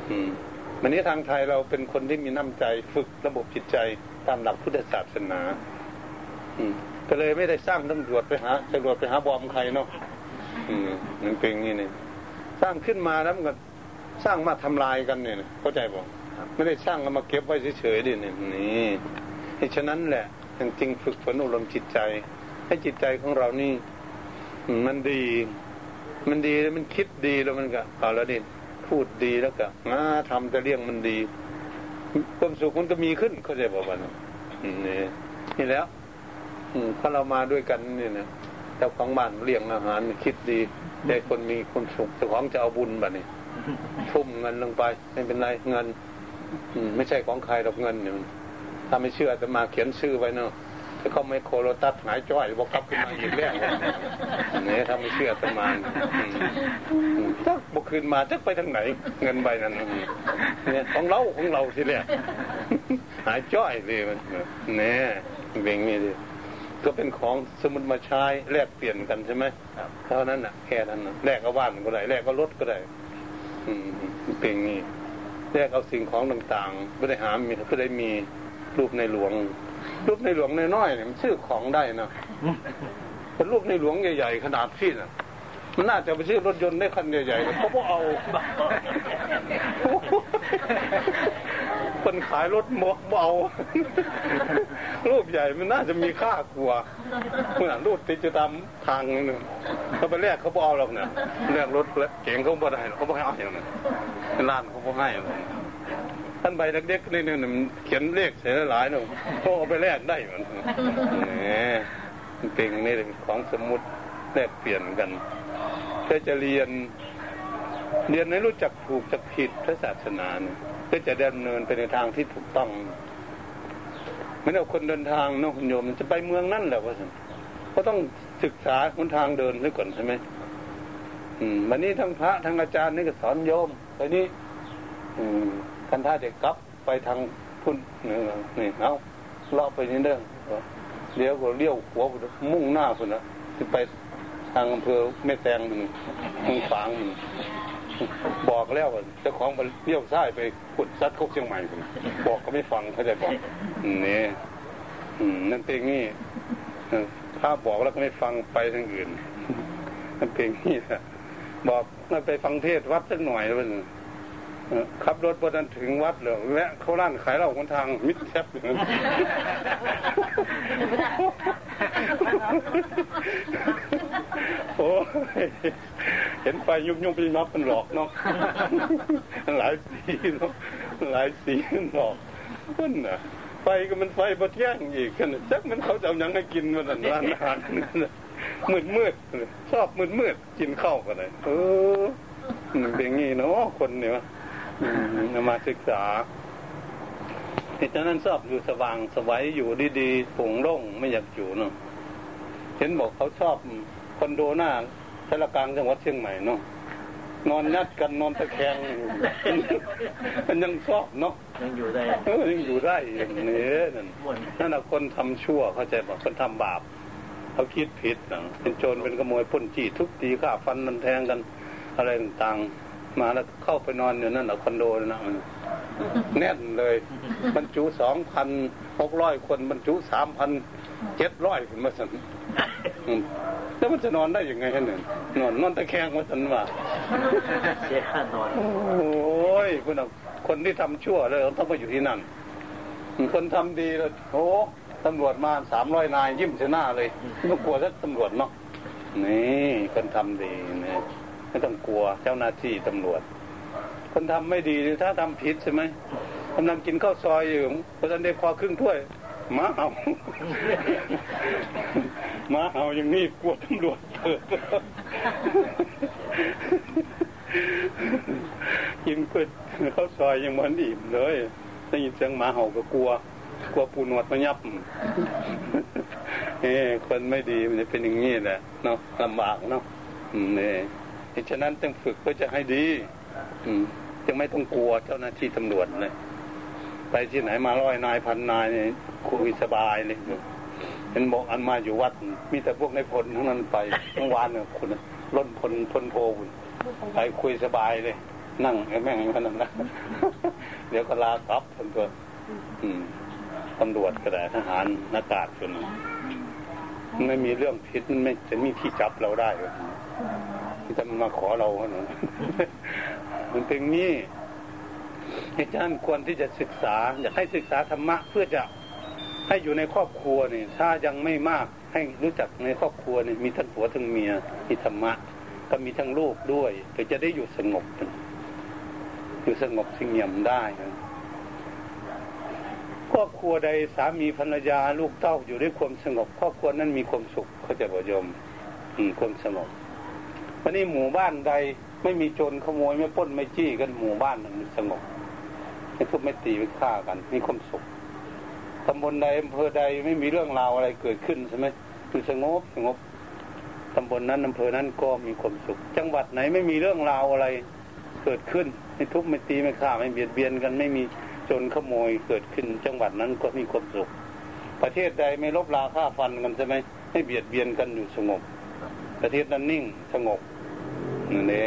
อืมวันนี้ทางไทยเราเป็นคนที่มีน้ำใจฝึกระบบจิตใจตามหลักพุทธศาสนา อืมก็เลยไม่ได้สร้างตำรวจไปหาตำรวจไปหาบอมใครเนาะอืมมันเป็นนี่เนี่ย สร้างขึ้นมาแล้วมันก็สร้างมาทำลายกันเนี่ยเข้าใจบอกไม่ได้สร้างแล้วมาเก็บไว้เฉยๆดิเนี่ยนี่เหตุฉะนั้นแหละจริงๆฝึกฝนอบรมจิตใจ ให้จิตใจของเรานี่ มันดี มันดีแล้วมันคิดดีแล้วมันก็เอาแล้วดิพูดดีแล้วก็งาทำแต่เรื่องมันดีความสุขมันก็มีขึ้นเข้าใจบอกว่านี่นี่แล้วพอเรามาด้วยกันนี่นะเจ้าของบ้านเลี้ยงอาหารคิดดี ได้คนมีคนสุขเจ้าของจะเอาบุญแบบนี้ทุ่มเงินลงไปไม่เป็นไรเงินอืมไม่ใช่ของใครหรอกเงินเนี่ยถ้าไม่เชื่อจะมาเขียนชื่อไว้เนาะถ้าเขาไม่โคโรตัสหายจ้อยบอกกลับขึ้นมาอีกแล้วเนี่ยถ้าไม่เชื่อจะมาจักบกคืนมาจักไปทางไหน เงินใบนั้นเนี่ยของเราของเราทีแรกหายจ้อยเลยมันเนี่ยเบ่งนี่ดิ ก็เป็นของสมุดมาใช้แลกเปลี่ยนกันใช่ไหมเท่านั้นน่ะแค่นั้นนะแลกก็บ้านก็ได้แลกก็รถก็ได้ อืมเป็นงี้แลกเอาสิ่งของต่างๆไม่ได้หามีก็ได้มีรูปในหลวง รูปในหลวงน้อยๆเนี่ยมันชื่อของได้นะเป็นรูปในหลวงใหญ่ๆขนาดพี่น่ะมันน่าจะไปชื่อรถยนต์ได้คันใหญ่ๆเขาบอกเอา คนขายรถมกเบารูปใหญ่มันน่าจะมีค่ากลัวเหมือนรูปติดจะตามทางนึงเขาไปแลกเขาบอกเอาหรอกเนี่ยแลกรถเก่งเขาบอกได้เขาบอกให้เอาอย่างนั้นร้านเขาบอกให้ท่านใบเด็กๆนี่เนี่ยเขียนเลขเสียหลายหนึ่งเขาเอาไปแลกได้เหมือนนี่เป็นนี่เป็นของสมมุติแลกเปลี่ยนกันเพื่จะเรียน เรียนให้รู้จักถูกจักผิดพระศาสนาเนี่ย เพื่อจะดำเนินไปในทางที่ถูกต้องไม่เอาคนเดินทางนาะคุณโยมจะไปเมืองนั่นแหละว่าสันก็ต้องศึกษาคนทางเดินด้วยก่อนใช่ไหมอืมวันนี้ทั้งพระทั้งอาจารย์นี่ก็สอนโยมไปนี้อืมกันท่าจะกลับไปทางพุ่นนี่นี่เอาเลาะไปนี่เด้อเดี๋ยวก็เลี้ยวหัวมุ่งหน้าพุ่นนะจะไปทางอำเภอแม่แตงมันมึงฝางมัน บอกแล้วเจ้าของมันเลี้ยวซ้ายไปขุดซัดเข้าเชียงใหม่พุ่นบอกก็ไม่ฟังเขาจะบอกนี่นั่นเป็นงี้ถ้าบอกแล้วก็ไม่ฟังไปทางอื่นนั่นเป็นงี้บอกมาไปฟังเทศวัดสักหน่อยแล้วมันขับรถบนนั้นถึงวัดเลยแวะเข้าร้านขายเหล้าคนทางมิดแทบโอ้ เห็นไฟยุบยุบปีนับมันหลอกเนาะหลายสีเนาะหลายสีหลอกพุ่นน่ะไฟก็มันไฟบดแย่งอีกกันจักมันเขาจะเอายังให้กินมันร้านอาหารมืดมืดชอบมืดมืดกินข้าวกันเลยเออเป็นงี้เนาะคนเนี่ยมาศึกษาเหตุนั้นชอบอยู่สว่างสวัยอยู่ดีๆปุ่งโล่งไม่อยากอยู่เนาะเห็นบอกเขาชอบคอนโดหน้าสารกลางจังหวัดเชียงใหม่เนาะนอนยัดกันนอนตะแคงมันยังชอบเนาะยังอยู่ได้ยังอยู่ได้อย่างนี้นั่นนั่นแหะคนทำชั่วเข้าใจบอกคนทำบาปเขาคิดผิดนะเป็นโจรเป็นขโมยพ้นจี้ทุบตีฆ่าฟันมันแทงกัน อะไรต่างๆ มาแล้วเข้าไปนอนอยู่นั่นแหละคอนโดนะแน่นเลยบรรจุสองพันหกร้อยคนบรรจุสามพันเจ็ดร้อยคนมาสัน แล้วมันจะนอนได้ยังไงฮะเนี่ยนอนนอนตะแคงมาสันว่าเสียค่านอน โอ้ยคุณคนที่ทำชั่วเลยต้องมาอยู่ที่นั่น คนทำดีเลยโอ้ตำรวจมาสามร้อยนายยิ้มชนะเลยไม่ต้องกลัวสักตำรวจเนาะนี่คนทำดีเนี่ยไม่ต้องกลัวเจ้าหน้าที่ตำรวจ คนทำไม่ดีถ้าทำผิดใช่ไหมกำลังกินข้าวซอยอยู่พอท่านได้ควาครึ่งถ้วยห มาเห่ามาเห่าอย่างนี้กลัวตำรวจเปิดกินก๋วยข้าวซอยยังมันอิ่มเลยได้ยินเสียงหมาเห่าก็กลัว กลัวปูนวดมายับเอ้คนไม่ดีมันจะเป็นอย่างนี้แหละเนาะลำบากเนาะเนี่ยฉะนั้นต้องฝึกเพื่อจะให้ดี อืมจะไม่ต้องกลัวเจ้าหน้าที่ตำรวจเลย ไปที่ไหนมาร้อยนายพันนายเนี่ยคุยสบายเลยเห็นบอกอันมาอยู่วัด มีแต่พวกในพลทั้งนั้นไปเมื่อวานเนี่ยคุณล้นพลพลโทคุณไปคุยสบายเลย นั่งแม่งขนาดนั้นเดี๋ยวก็ลากลับคนตัวตำรวจก็ได้ทหารนากาศคนไม่มีเรื่องพิษมันไม่จะมีที่จับเราได้ที่จะมาขอเราเนาะมันเป็นงี้ อาจารย์ควรที่จะศึกษา อยากให้ศึกษาธรรมะเพื่อจะให้อยู่ในครอบครัวนี่ถ้ายังไม่มากให้รู้จักในครอบครัวนี่มีทั้งผัวทั้งเมียมีธรรมะ ก็มีทั้งลูกด้วยเพื่อจะได้อยู่สงบอยู่สงบสงเงียมได้ครอบครัวใดสามีภรรยาลูกเต้าอยู่ด้วยความสงบ ครอบครัวนั้นมีความสุขเขาจะบอกโยมความสงบวันนี้หมู่บ้านใดไม่มีโจรขโมยไม่ป้นไม่จี้กันหมู่บ้านมันสงบ ไม่ทุบไม่ตีไม่ฆ่ากัน มีความสุขตำบลใดอำเภอใดไม่มีเรื่องราวอะไรเกิดขึ้นใช่ไหมคือสงบสงบตำบลนั้นอำเภอนั้นก็มีความสุข จังหวัดไหนไม่มีเรื่องราวอะไรเกิดขึ้น ไม่ทุบไม่ตีไม่ฆ่าไม่เบียดเบียนกันไม่มีจรขโมยเกิดขึ้น จังหวัดนั้นก็มีความสุข ประเทศใดไม่ลบลาฆ่าฟันกันใช่ไหมไม่เบียดเบียนกันอยู่สงบ ประเทศนั้นนิ่งสงบนี่เด้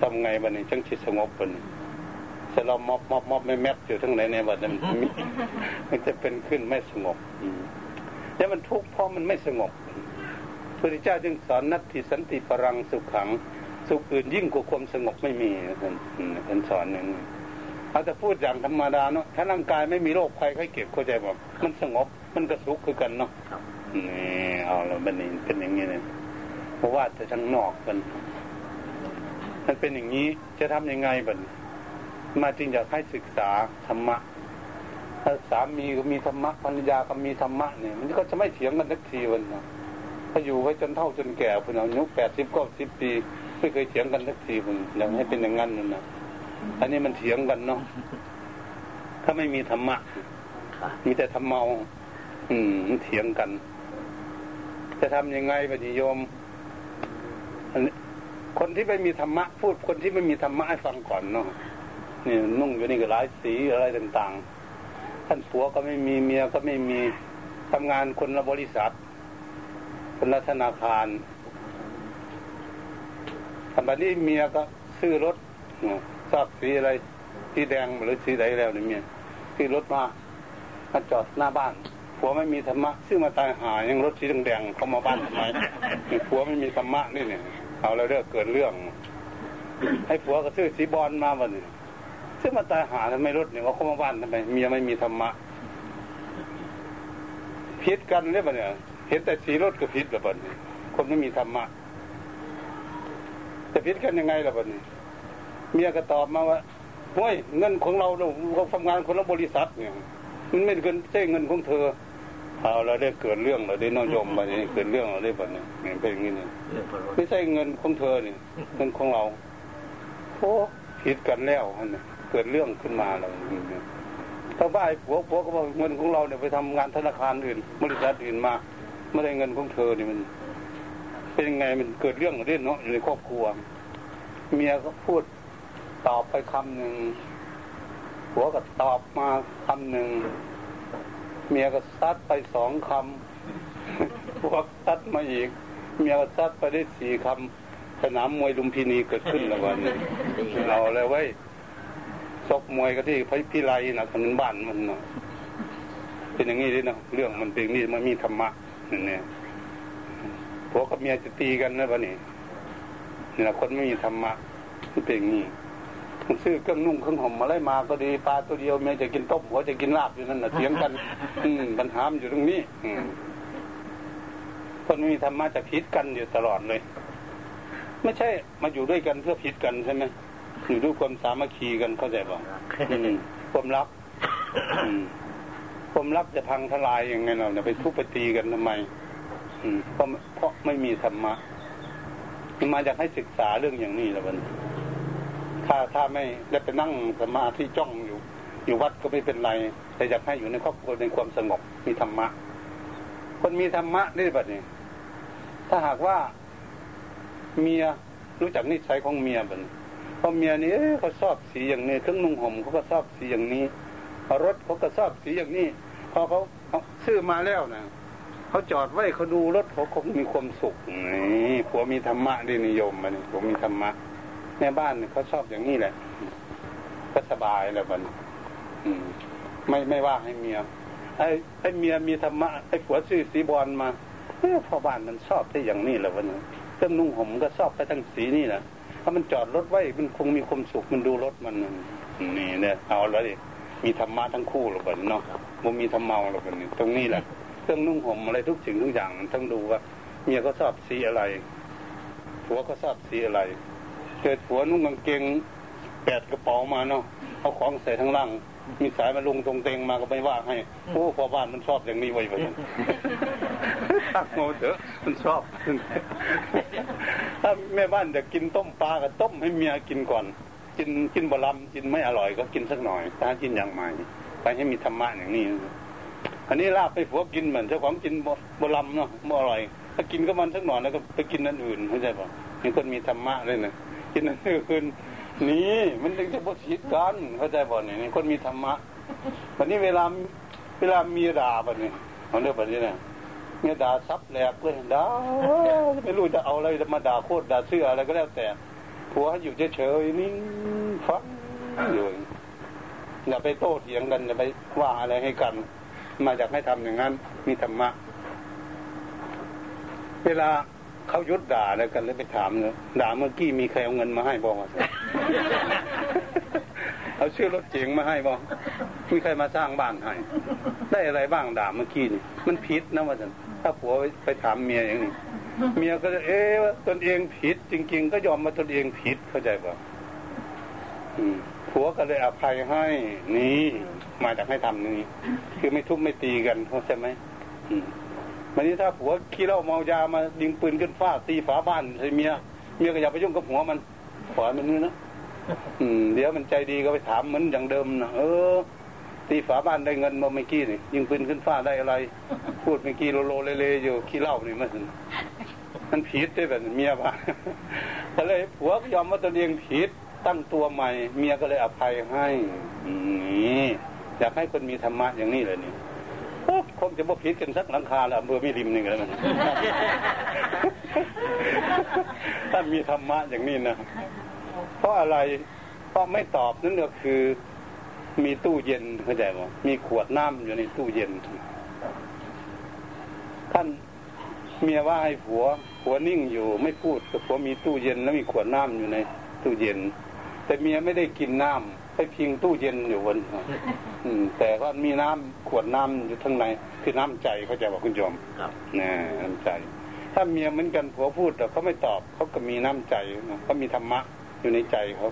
ทำไงบัดนี้จังชิดสงบบัดนี้ จะเรามอบมอบมอบไม่แมบอยู่ทั้งไหนในบัดนั้นมีมันจะเป็นขึ้นไม่สงบแล้วมันทุกข์เพราะมันไม่สงบพระพุทธเจ้าจึงสอนนัตถิสันติปรังสุขขัง สุขอื่นยิ่งกว่าความสงบไม่มีท่านท่านสอนอย่างนี้เอาแต่พูดอย่างธรรมดาเนาะถ้าร่างกายไม่มีโรคภัยไข้เก็บเข้าใจบอกมันสงบมันก็สุขคือกันเนาะนี่เอาแล้วบันนี้เป็นอย่างนี้เนี่ยเพราะว่าจะทั้งนอกกัน มันเป็นอย่างนี้จะทำยังไงบัน มาจริงอยากให้ศึกษาธรรมะถ้าสามีก็มีธรรมะภรรยาก็มีธรรมะเนี่ย มันก็จะไม่เถียงกันสักทีวันนะถ้าอยู่ไว้จนเท่าจนแก่พุ่นเอายุแปดสิบก็สิบปีไม่เคยเถียงกันสักทีพุ่นอยากให้เป็นอย่างนั้นนั่นนะอันนี้มันเถียงกันเนาะถ้าไม่มีธรรมะมีแต่ธรรมเมาอืมเถียงกัน จะทำยังไงปฏิโยมคนที่ไม่มีธรรมะพูดคนที่ไม่มีธรรมะให้ฟังก่อนเนาะ นี่นุ่งอยู่นี่ก็หลายสีอะไรต่างๆ ท่านผัวก็ไม่มีเมียก็ไม่มีทำงานคนละบริษัท คนละธนาคารทำแบบนี้เมียก็ซื้อรถทราบสีอะไรสีแดงหรือสีใดแล้วนี่เมียซื้อรถมามาจอดหน้าบ้านผัวไม่มีธรรมะซื้อมาตายหายังรถสีแดงๆเข้ามาบ้านทำไมผัวไม่มีธรรมะนี่เนี่ยเอาแล้วเรื่องเกิดเรื่อง ให้ผัวก็ซื้อสีบอลมาวันนี้ ซื้อมาตายหาทำไมรถเนี่ยว่าเข้ามาบ้านทำไมเมียไม่มีธรรมะพิษกันเนี่ยปะเนี่ยเห็นแต่สีรถก็พิษแบบนี้คนไม่มีธรรมะจะพิษกันยังไงล่ะแบบนี้เมียก็ตอบมาว่าเฮ้ยเงินของเราเราทำงานคนละบริษัทเนี่ยมันไม่เงินใช่เงินของเธอเอาเราได้เกิดเรื่องเราได้น้องยมมาเนี่ยเกิดเรื่องเราได้แบบนี้เป็นอย่างนี้เนี่ยไม่ใช่เงินของเธอเนี่ยเงินของเราโอ้ผิดกันแล้วเนี่ย เกิดเรื่องขึ้นมาเราเนี่ยถ้าบ้าผัวผัวก็บอกเงินของเราเนี่ยไปทำงานธนาคารอื่นบริษัทอื่นมาไม่ได้เงินของเธอเนี่ยมัน เป็นยังไงมันเกิดเรื่องเรื่องเนาะในครอบครัว เมียก็พูดตอบไปคำหนึ่งผัวก็ตอบมาคำหนึ่งเมียก็ซัดไปสองคำผัวซัดมาอีก เมียก็ซัดไปได้สี่คำสนามมวยลุมพินีเกิดขึ้นแล้ววันนี้เอาเลยไว้ ซกมวยก็ที่พิพิไลนะถนนบ้านมันเนาะเป็นอย่างนี้เลยเนาะเรื่องมันเป็นนี่มันมีธรรมะนี่เนี่ยผัวกับเมียจะตีกันนะวันนี้นี่แหละคนไม่มีธรรมะมันเป็นอย่างนี้ซื้อเครื่องนุ่งเครื่องห่มอะไรมาก็ดีปลาตัวเดียวเมียจะกินต้มหัวจะกินลาบอยู่นั่นนะเถียงกัน อืมปัญหาอยู่ตรงนี้ อืมคนไม่มีธรรมะจะพิษกันอยู่ตลอดเลย ไม่ใช่มาอยู่ด้วยกันเพื่อพิษกันใช่ไหม ด้วยความสามัคคีกันเข้าใจป่ะความรักความรักจะพังทลายยังไงเราเนี่ยไปทุบไปตีกันทำไมอืมเพราะเพราะไม่มีธรรมะมาอยากให้ศึกษาเรื่องอย่างนี้แหละมันถ้าถ้าไม่ได้ไปนั่งสมาธิจ้องอยู่ อยู่วัดก็ไม่เป็นไร แต่อยากให้อยู่ในครอบครัวในความสงบมีธรรมะ คนมีธรรมะนี่แบบนี้ ถ้าหากว่า เมียรู้จักนิสัยของเมียแบบเพราะเมียนี่เขาชอบสีอย่างนี้เครื่องนุ่งห่มเขาก็ชอบสีอย่างนี้รถเขาก็ชอบสีอย่างนี้ พอเขาซื้อมาแล้วนะเขาจอดไว้เขาดูรถเขาคงมีความสุขนี่ผัวมีธรรมะดีนิยมมันผัวมีธรรมะแม่บ้านเขาชอบอย่างนี้แหละ ก็สบายแล้วมันไม่ไม่ว่าให้เมียไอ้ไอ้เมียมีธรรมะไอ้ผัวซื้อสีบอลมาเออพอบ้านมันชอบที่อย่างนี้แหละวันนี้เครื่องนุ่งห่มก็ชอบไปทั้งสีนี่แหละ ถ้ามันจอดรถไว้มันคงมีความสุขมันดูรถมันนี่เนี่ยเอาแล้วดิมีธรรมะทั้งคู่หรอกเนาะมันมีธรรมเมาหรอกนี่ตรงนี้แหละเครื่องนุ่งห่มอะไรทุกสิ่งทุกอย่างมันต้องดูว่าเมียก็ชอบสีอะไรผัวก็ชอบสีอะไรเกิดผัวนุ่งกางเกงแปดกระเป๋ามาเนาะเอาของใส่ทั้งล่าง มีสายมาลงตรงเตงมาก็ไม่ว่าให้โอ้พอบ้านมันชอบอย่างนี้ไว้ไปตั้งโง่เถอะมันชอบ ถ้าแม่บ้านจะกินต้มปลาก็ต้มให้เมียกินก่อน กินกินบะลำกินไม่อร่อยก็กินสักหน่อยถ้ากินอย่างใหม่ไปให้มีธรรมะอย่างนี้อันนี้ลาบไปผัวกินเหมือนเจ้าของกินบะลำเนาะไม่อร่อยถ้ากินก็มันสักหน่อยแล้วก็ไปกินนั่นอื่นเข้าใจป่ะมีคนมีธรรมะเลยนะกินนั่นอื่น นี่มันถึงจะบดชิดกันเข้าใจบ่เนี่ยคนมีธรรมะวันนี้เวลาเวลามีด่าบ่เนี่ยเอาเรื่องแบบนี้นะเมียด่าซับแหลกเลยด่าไม่รู้จะเอาอะไรมาด่าโคตรด่าเสื้ออะไรก็แล้วแต่ผัวอยู่เฉยๆนิ่งฟังอยู่อย่าไปโต้เถียงกันอย่าไปว่าอะไรให้กัน มาจากให้ทำอย่างนั้น มีธรรมะ เวลา เขายุดด่าแล้วกันเลยไปถามเนอะด่าเมื่อกี้มีใครเอาเงินมาให้บอกว่าเอาชื่อรถเจ๋งมาให้บอกมีใครมาสร้างบ้านให้ ได้อะไรบ้างด่าเมื่อกี้นี่มันผิดนะว่าสันถ้าผัวไปถามเมียอย่างนี้เมียก็จะเอ๊ะว่าตนเองผิด จริง ๆ ก็ยอมมาตนเองผิดเข้าใจป่ะผัวก็เลยอภัยให้นี่มาจากให้ทำนี่คือไม่ทุบไม่ตีกันเข้าใจไหม วันนี้ถ้าผัวขี้เหล้าเมายามายิงปืนขึ้นฟ้าตีฝาบ้านใส่เมียเมียก็อย่าไปยุ่งกับหัวมันขอมันนี่นะอืมเดี๋ยวมันใจดีก็ไปถามเหมือนอย่างเดิมนะเออ ตีฝาบ้านได้เงินมาเมื่อกี้นี่ยิงปืนขึ้นฟ้าได้อะไร พูดเมื่อกี้โลโลเลเลอยู่ขี้เหล้านี่มันมันผิดได้แบบเมียบ้าก็เลยผัวก็ยอมว่าตัวเองผิดตั้งตัวใหม่ เมียก็เลยอภัยให้นี่อยากให้คนมีธรรมะอย่างนี้เลยนี่ คงจะบ่ผิดกันสักหลังคาล้วเบอร์มีริมหนึ่งแล้วมันถ้ามีธรรมะอย่างนี้นะ เพราะอะไร เพราะไม่ตอบนั่นก็คือ มีตู้เย็นเข้าใจไหมมีขวดน้ำอยู่ในตู้เย็น ท่านเมียว่าให้ผัวผัวนิ่งอยู่ไม่พูดกับผัวมีตู้เย็นแล้วมีขวดน้ำอยู่ในตู้เย็น แต่เมียไม่ได้กินน้ำ ไปพิงตู้เย็นอยู่บนแต่ก็มีน้ำขวดน้ำอยู่ข้างใน คือน้ำใจเขาจะบอกคุณโยมนะน้ำใจ ถ้าเมียเหมือนกันผัวพูดแต่เขาไม่ตอบเขาก็มีน้ำใจเขามีธรรมะอยู่ในใจเขา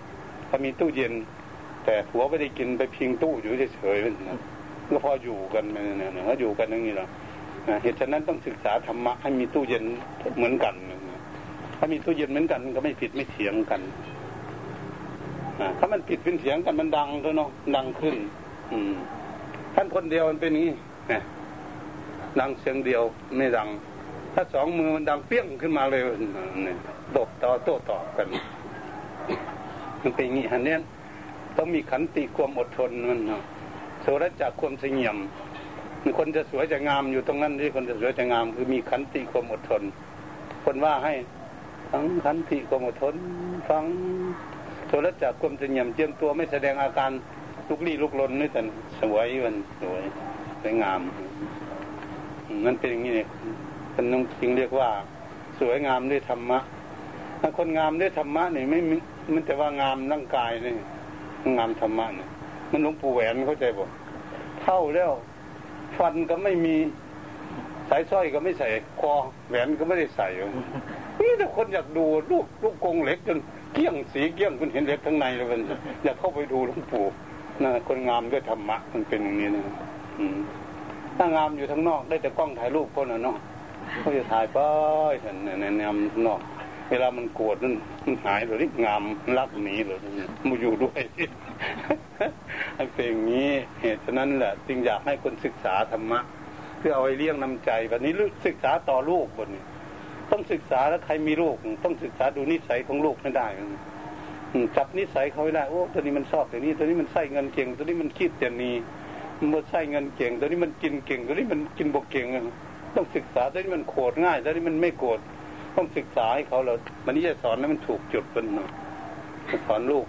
เขามีตู้เย็น แต่ผัวไม่ได้กินไปพิงตู้อยู่เฉยๆนะก็พออยู่กันเนี่ยนะเขาอยู่กันอย่างนี้แหละเหตุฉะนั้นต้องศึกษาธรรมะให้มีตู้เย็นเหมือนกันถ้ามีตู้เย็นเหมือนกันก็ไม่ผิดไม่เถียงกัน ถ้ามันผิดเป็นเสียงกันมันดังด้วยเนาะดังขึ้น อืมท่านคนเดียวมันเป็นนี้เนี่ยดังเสียงเดียวไม่ดัง ถ้าสองมือมันดังเปี้ยงขึ้นมาเลยเนี่ยตบต่อโต้ตอบกัน มันเป็นอย่างนี้ฮันเนี้ยต้องมีขันติความอดทนมันเนาะโสรจากความเสงี่ยมคนจะสวยจะงามอยู่ตรงนั้นที่คนจะสวยจะงาม คือมีขันติความอดทน คนว่าให้ฟังขันติความอดทนฟัง โทรจากความเสงี่ยมเจียมตัวไม่แสดงอาการลุกลี้ลุกลนนี่แต่สวยมันสวยสวยงามมันเป็นอย่างนี้เนี่ยคนน้องจริงเรียกว่า สวยงามด้วยธรรมะถ้าคนงามด้วยธรรมะเนี่ยไม่มันแต่ว่างามร่างกายนี่งามธรรมะเนี่ยมันหลวงปู่แหวนเข้าใจบ่เท่าแล้วฟันก็ไม่มีสายสร้อยก็ไม่ใส่คอแหวนก็ไม่ได้ใส่นี่แต่คนอยากดูลูกลูกกงเล็กจน เกี้ยงสีเกี้ยงคุณเห็นเล็กข้างในเลยมันอยากเข้าไปดูหลวงปู่นะคนงามด้วยธรรมะมันเป็นอย่างนี้นะถ้างามอยู่ทั้งนอกได้แต่กล้องถ่ายรูปคนน่ะเนาะเขาจะถ่ายไปเห็นในงามนอก เวลามันโกรธนั่นมันหายเลยงามรักหนีเลยมาอยู่ด้วยเป็นอย่างนี้เหตุฉะนั้นแหละจึงอยากให้คนศึกษาธรรมะเพื่อเอาไว้เลี้ยงน้ำใจ วันนี้ศึกษาต่อลูกบนนี้ ต้องศึกษาแล้วใครมีลูก ต้องศึกษาดูนิสัยของลูกให้ได้จับนิสัยเขาไม่ได้โอ้ตัวนี้มันชอบอย่างนี้ ตัวนี้มันใส่เงินเก่ง ตัวนี้มันคิดอย่างนี้มันใส่เงินเก่ง ตัวนี้มันกินเก่ง ตัวนี้มันกินบกเก่งต้องศึกษาตัวนี้มันโกรธง่ายตัวนี้มันไม่โกรธต้องศึกษาให้เขาเราวันนี้จะสอนให้มันถูกจุดเป็นเนาะสอนลูก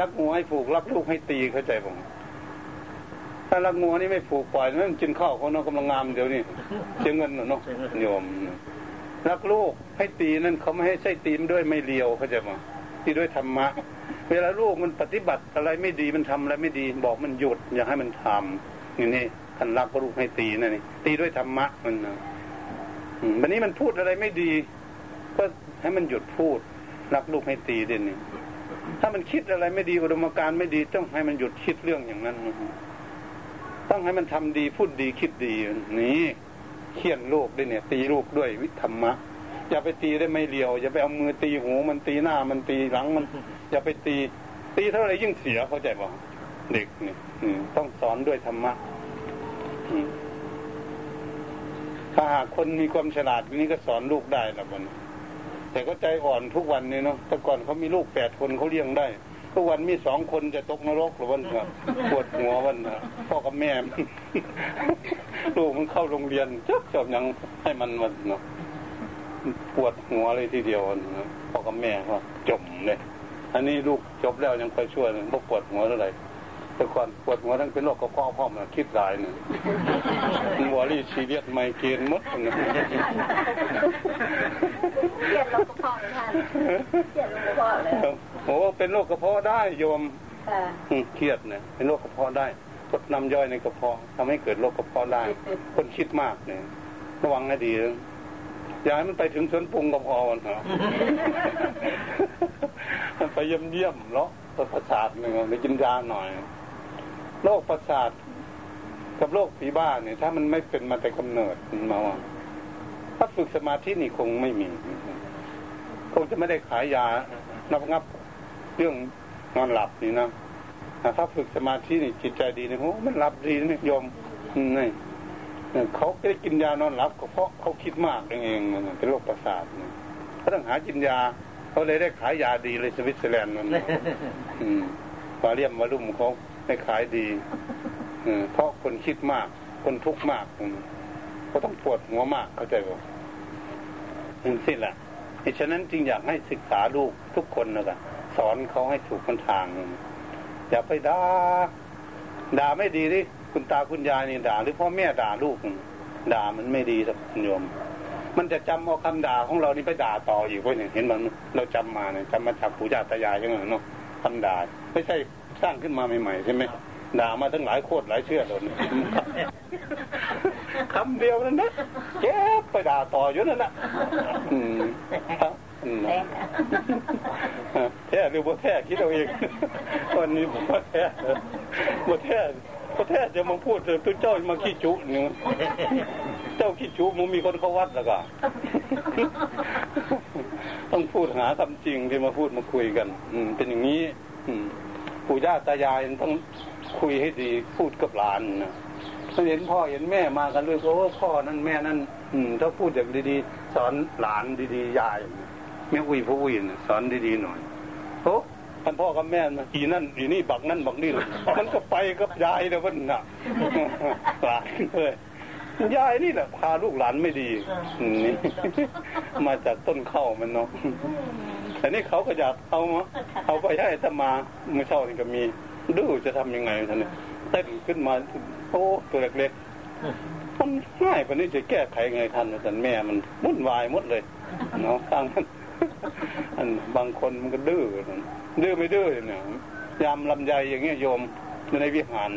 รักงูให้ผูกรักลูกให้ตีเข้าใจผมถ้ารักงูนี่ไม่ผูกปล่อยมันกินข้าวเขาเนาะกำลังงามเดี๋ยวนี้เสียเงินเนาะโยม รักลูกให้ตีนั่นเขาไม่ให้ใช่ตีมด้วยไม่เลียวเขาจไหมตีด้วยธรรมะ เวลาลูกมันปฏิบัติอะไรไม่ดีมันทำอะไรไม่ดี บอกมันหยุด อย่าให้มันทำนี่นี่ท่านรักลูกให้ตีนั่นนี่ตีด้วยธรรมะมันนะวันนี้มันพูดอะไรไม่ดี ก็ให้มันหยุดพูด รักลูกให้ตีเด่นนี่ถ้ามันคิดอะไรไม่ดีอุดมการไม่ดีต้องให้มันหยุดคิดเรื่องอย่างนั้น ต้องให้มันทำดีพูดดีคิดดีนี่ เขี่ยนลูกด้วยเนี่ย ตีลูกด้วยวิธรรมะอย่าไปตีได้ไม่เลียว อย่าไปเอามือตีหูมันตีหน้ามันตีหลังมัน อย่าไปตี ตีเท่าไรยิ่งเสียเข้าใจบ่เด็กเนี่ยต้องสอนด้วยธรรมะถ้าหากคนมีความฉลาดนี้ก็สอนลูกได้ละบนแต่ก็ใจอ่อนทุกวันนี้เนาะแต่ก่อนเขามีลูกแปดคนเขาเลี้ยงได้ ทุกวันมีสองคนจะตกนรกหรือวันครับปวดหัววันพ่อกับแม่ลูกมันเข้าโรงเรียนจบจบยังให้มันมันเนาะปวดหัวเลยทีเดียวนะพ่อกับแม่ก็จมเลยอันนี้ลูกจบแล้วยังไปช่วยเลยพวกปวดหัวเท่าไหร่แต่ก่อนปวดหัวทั้งเป็นโรคกระเพาะพ่อมาคิดหลายเนี่ยหัวรีชีเรียดไมเกรนมดเนี่ยเครียดโรคกระเพาะท่านเครียดโรคกระเพาะเลย โอ้เป็นโรคกระเพาะได้โยมเครียดเนี่ยเป็นโรคกระเพาะได้กดน้ำย่อยในกระเพาะทำให้เกิดโรคกระเพาะได้ คนคิดมากเนี่ยระวังให้ดีอย่าให้มันไปถึงสวนปรุงก็พอเนาะไปเยี่ยมเยี่ยมเนาะประสาทหนึ่งไปกินยาหน่อยโรคประสาทกับโรคผีบ้าเนี่ยถ้ามันไม่เป็นมาแต่กำเนิดมาว่าถ้าฝึกสมาธินี่คงไม่มี คงจะไม่ได้ขายยานับงับ เรื่องนอนหลับนี่นะถ้าฝึกสมาธินี่จิตใจดีนี่โอ้มันหลับดีนี่ยมนี่เขาไม่ได้กินยานอนหลับก็เพราะเขาคิดมากเองเป็นโรคประสาทเขาต้องหากินยาเขาเลยได้ขายยาดีเลยสวิตเซอร์แลนด์มันวาเรียมวารุ่มเขาไม่ขายดีเพราะคนคิดมาก คนทุกข์มากเขาต้องปวดหัวมากเข้าใจป่ะนั่นสิแหละฉะนั้นจึงอยากให้ศึกษาลูกทุกคนนะกัน สอนเขาให้ถูกทาง อย่าไปด่าด่าไม่ดีดิคุณตาคุณยายนี่ด่า หรือพ่อแม่ด่าลูก ด่ามันไม่ดีสักโยม มันจะจำเอาคำด่าของเรานี่ไปด่าต่ออยู่เว้ยเห็นมันเราจำมาเนี่ยจำมาจากปู่ย่าตายายกันเนาะคำด่าไม่ใช่สร้างขึ้นมาใหม่ๆใช่ไหมด่ามาทั้งหลายโคตรหลายเชื่อเลยคำเดียวนั่นนะเจ็บไปด่าต่ออยู่นั่นนะ แท้หรือบ่แท้คิดเอาเองวันนี้ผมว่าแท้บ่แท้บ่แท้จะมาพูดตัวเจ้ามาขี้จุนี่เจ้าขี้จุมันมีคนเขาวัดแล้วก็ต้องพูดหาคำจริงที่มาพูดมาคุยกัน อืมเป็นอย่างนี้ อืมปู่ย่าตายายต้องคุยให้ดีพูดกับหลานนะถ้าเห็นพ่อเห็นแม่มากันเลยโอ้พ่อนั่นแม่นั่น อืมถ้าพูดอย่างดีๆ สอนหลานดีๆยาย แม่อุ้ยพ่ออุ้ยสอนดีๆหน่อยโอ้ท่านพ่อกับแม่มาอีนั่นอีนี่บักนั่นบักนี่เลยมันก็ไปกับยายนะวันน่ะหลานเลยยายนี่แหละพาลูกหลานไม่ดีนี่มาจากต้นเข้ามันเนาะแต่นี่เขาก็อยากเอามาเอาไปให้ถ้ามาเมื่อเช้านี่ก็มีดื้อจะทำยังไงท่านเนี่ยเต้นขึ้นมาโอ้ตัวเล็กๆมันง่ายกว่านี้จะแก้ไขไงท่านท่านแม่มันวุ่นวายหมดเลยเนาะสร้างมัน อันบางคนมันก็ดื้อดื้อไม่ดื้อเนี่ยยามลำไยอย่างเงี้ยโยมในวิหาร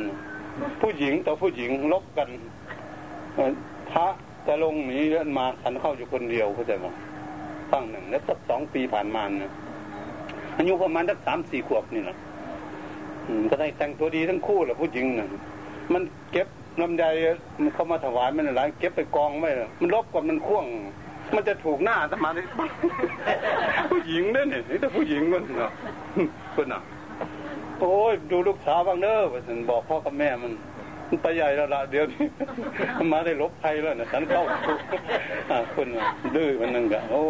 ผู้หญิงต่อผู้หญิงลบกันพระจะลงหนีเดินมาขันเข้าอยู่คนเดียวเข้าใจไหมตั้งหนึ่งแล้วสักสองปีผ่านมาเนี่ยอายุประมาณสักสามสี่ขวบนี่แหละก็ได้แต่งตัวดีทั้งคู่แหละผู้หญิงน่ะมันเก็บลำไยมันเข้ามาถวายมันหลายเก็บไปกองไว้มันลบกว่ามันข่วง มันจะถูกหน้าอาตมาเลยผู้หญิงเนี่ยนี่แต่ผู้หญิงมันเนาะคนน่ะโอ้ยดูลูกสาวบ้างเด้อว่าฉันบอกพ่อกับแม่มันมันไปใหญ่แล้วละเดี๋ยวนี้มาได้ลบภัยแล้วนะฉันเข้าถูกอ่าคนน่ะดื้อมันนึงกะโอ้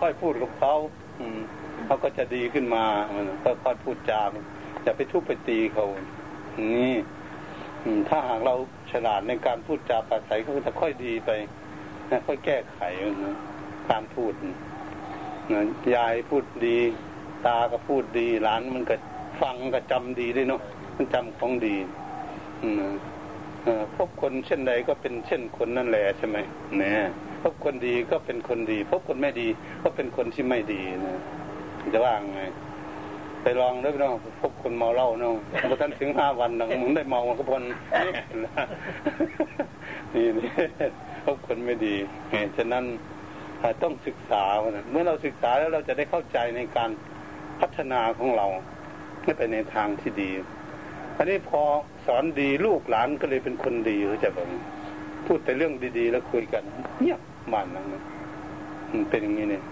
ค่อยๆพูดกับเขาอืมเขาก็จะดีขึ้นมามันค่อยๆพูดจาอย่าไปทุบไปตีเขานี่ถ้าหากเราฉลาดในการพูดจาปราศัยเขาก็จะค่อยดีไป นะค่อยแก้ไขนะการพูดนะยายพูดดี ตาก็พูดดี หลานมันก็ฟังก็จำดีด้วยเนาะมันจำของดีอือพบคนเช่นใดก็เป็นเช่นคนนั่นแหละใช่ไหมเนี่ยพบคนดีก็เป็นคนดี พบคนไม่ดีก็เป็นคนที่ไม่ดีนะจะว่างไงไปลองด้วยเนาะพบคนเมาเหล้าเนาะพอท่านถึงห้าวันนะมึงได้เมาก็พนนี่นี่ พบคนไม่ดีเหตุฉะนั้นต้องศึกษานะเมื่อเราศึกษาแล้วเราจะได้เข้าใจในการพัฒนาของเราให้ไปในทางที่ดี อันนี้พอสอนดีลูกหลานก็เลยเป็นคนดีเขาใจแบบพูดแต่เรื่องดีๆแล้วคุยกันเงียบมันนะมันเป็นอย่างนี้เนี่ย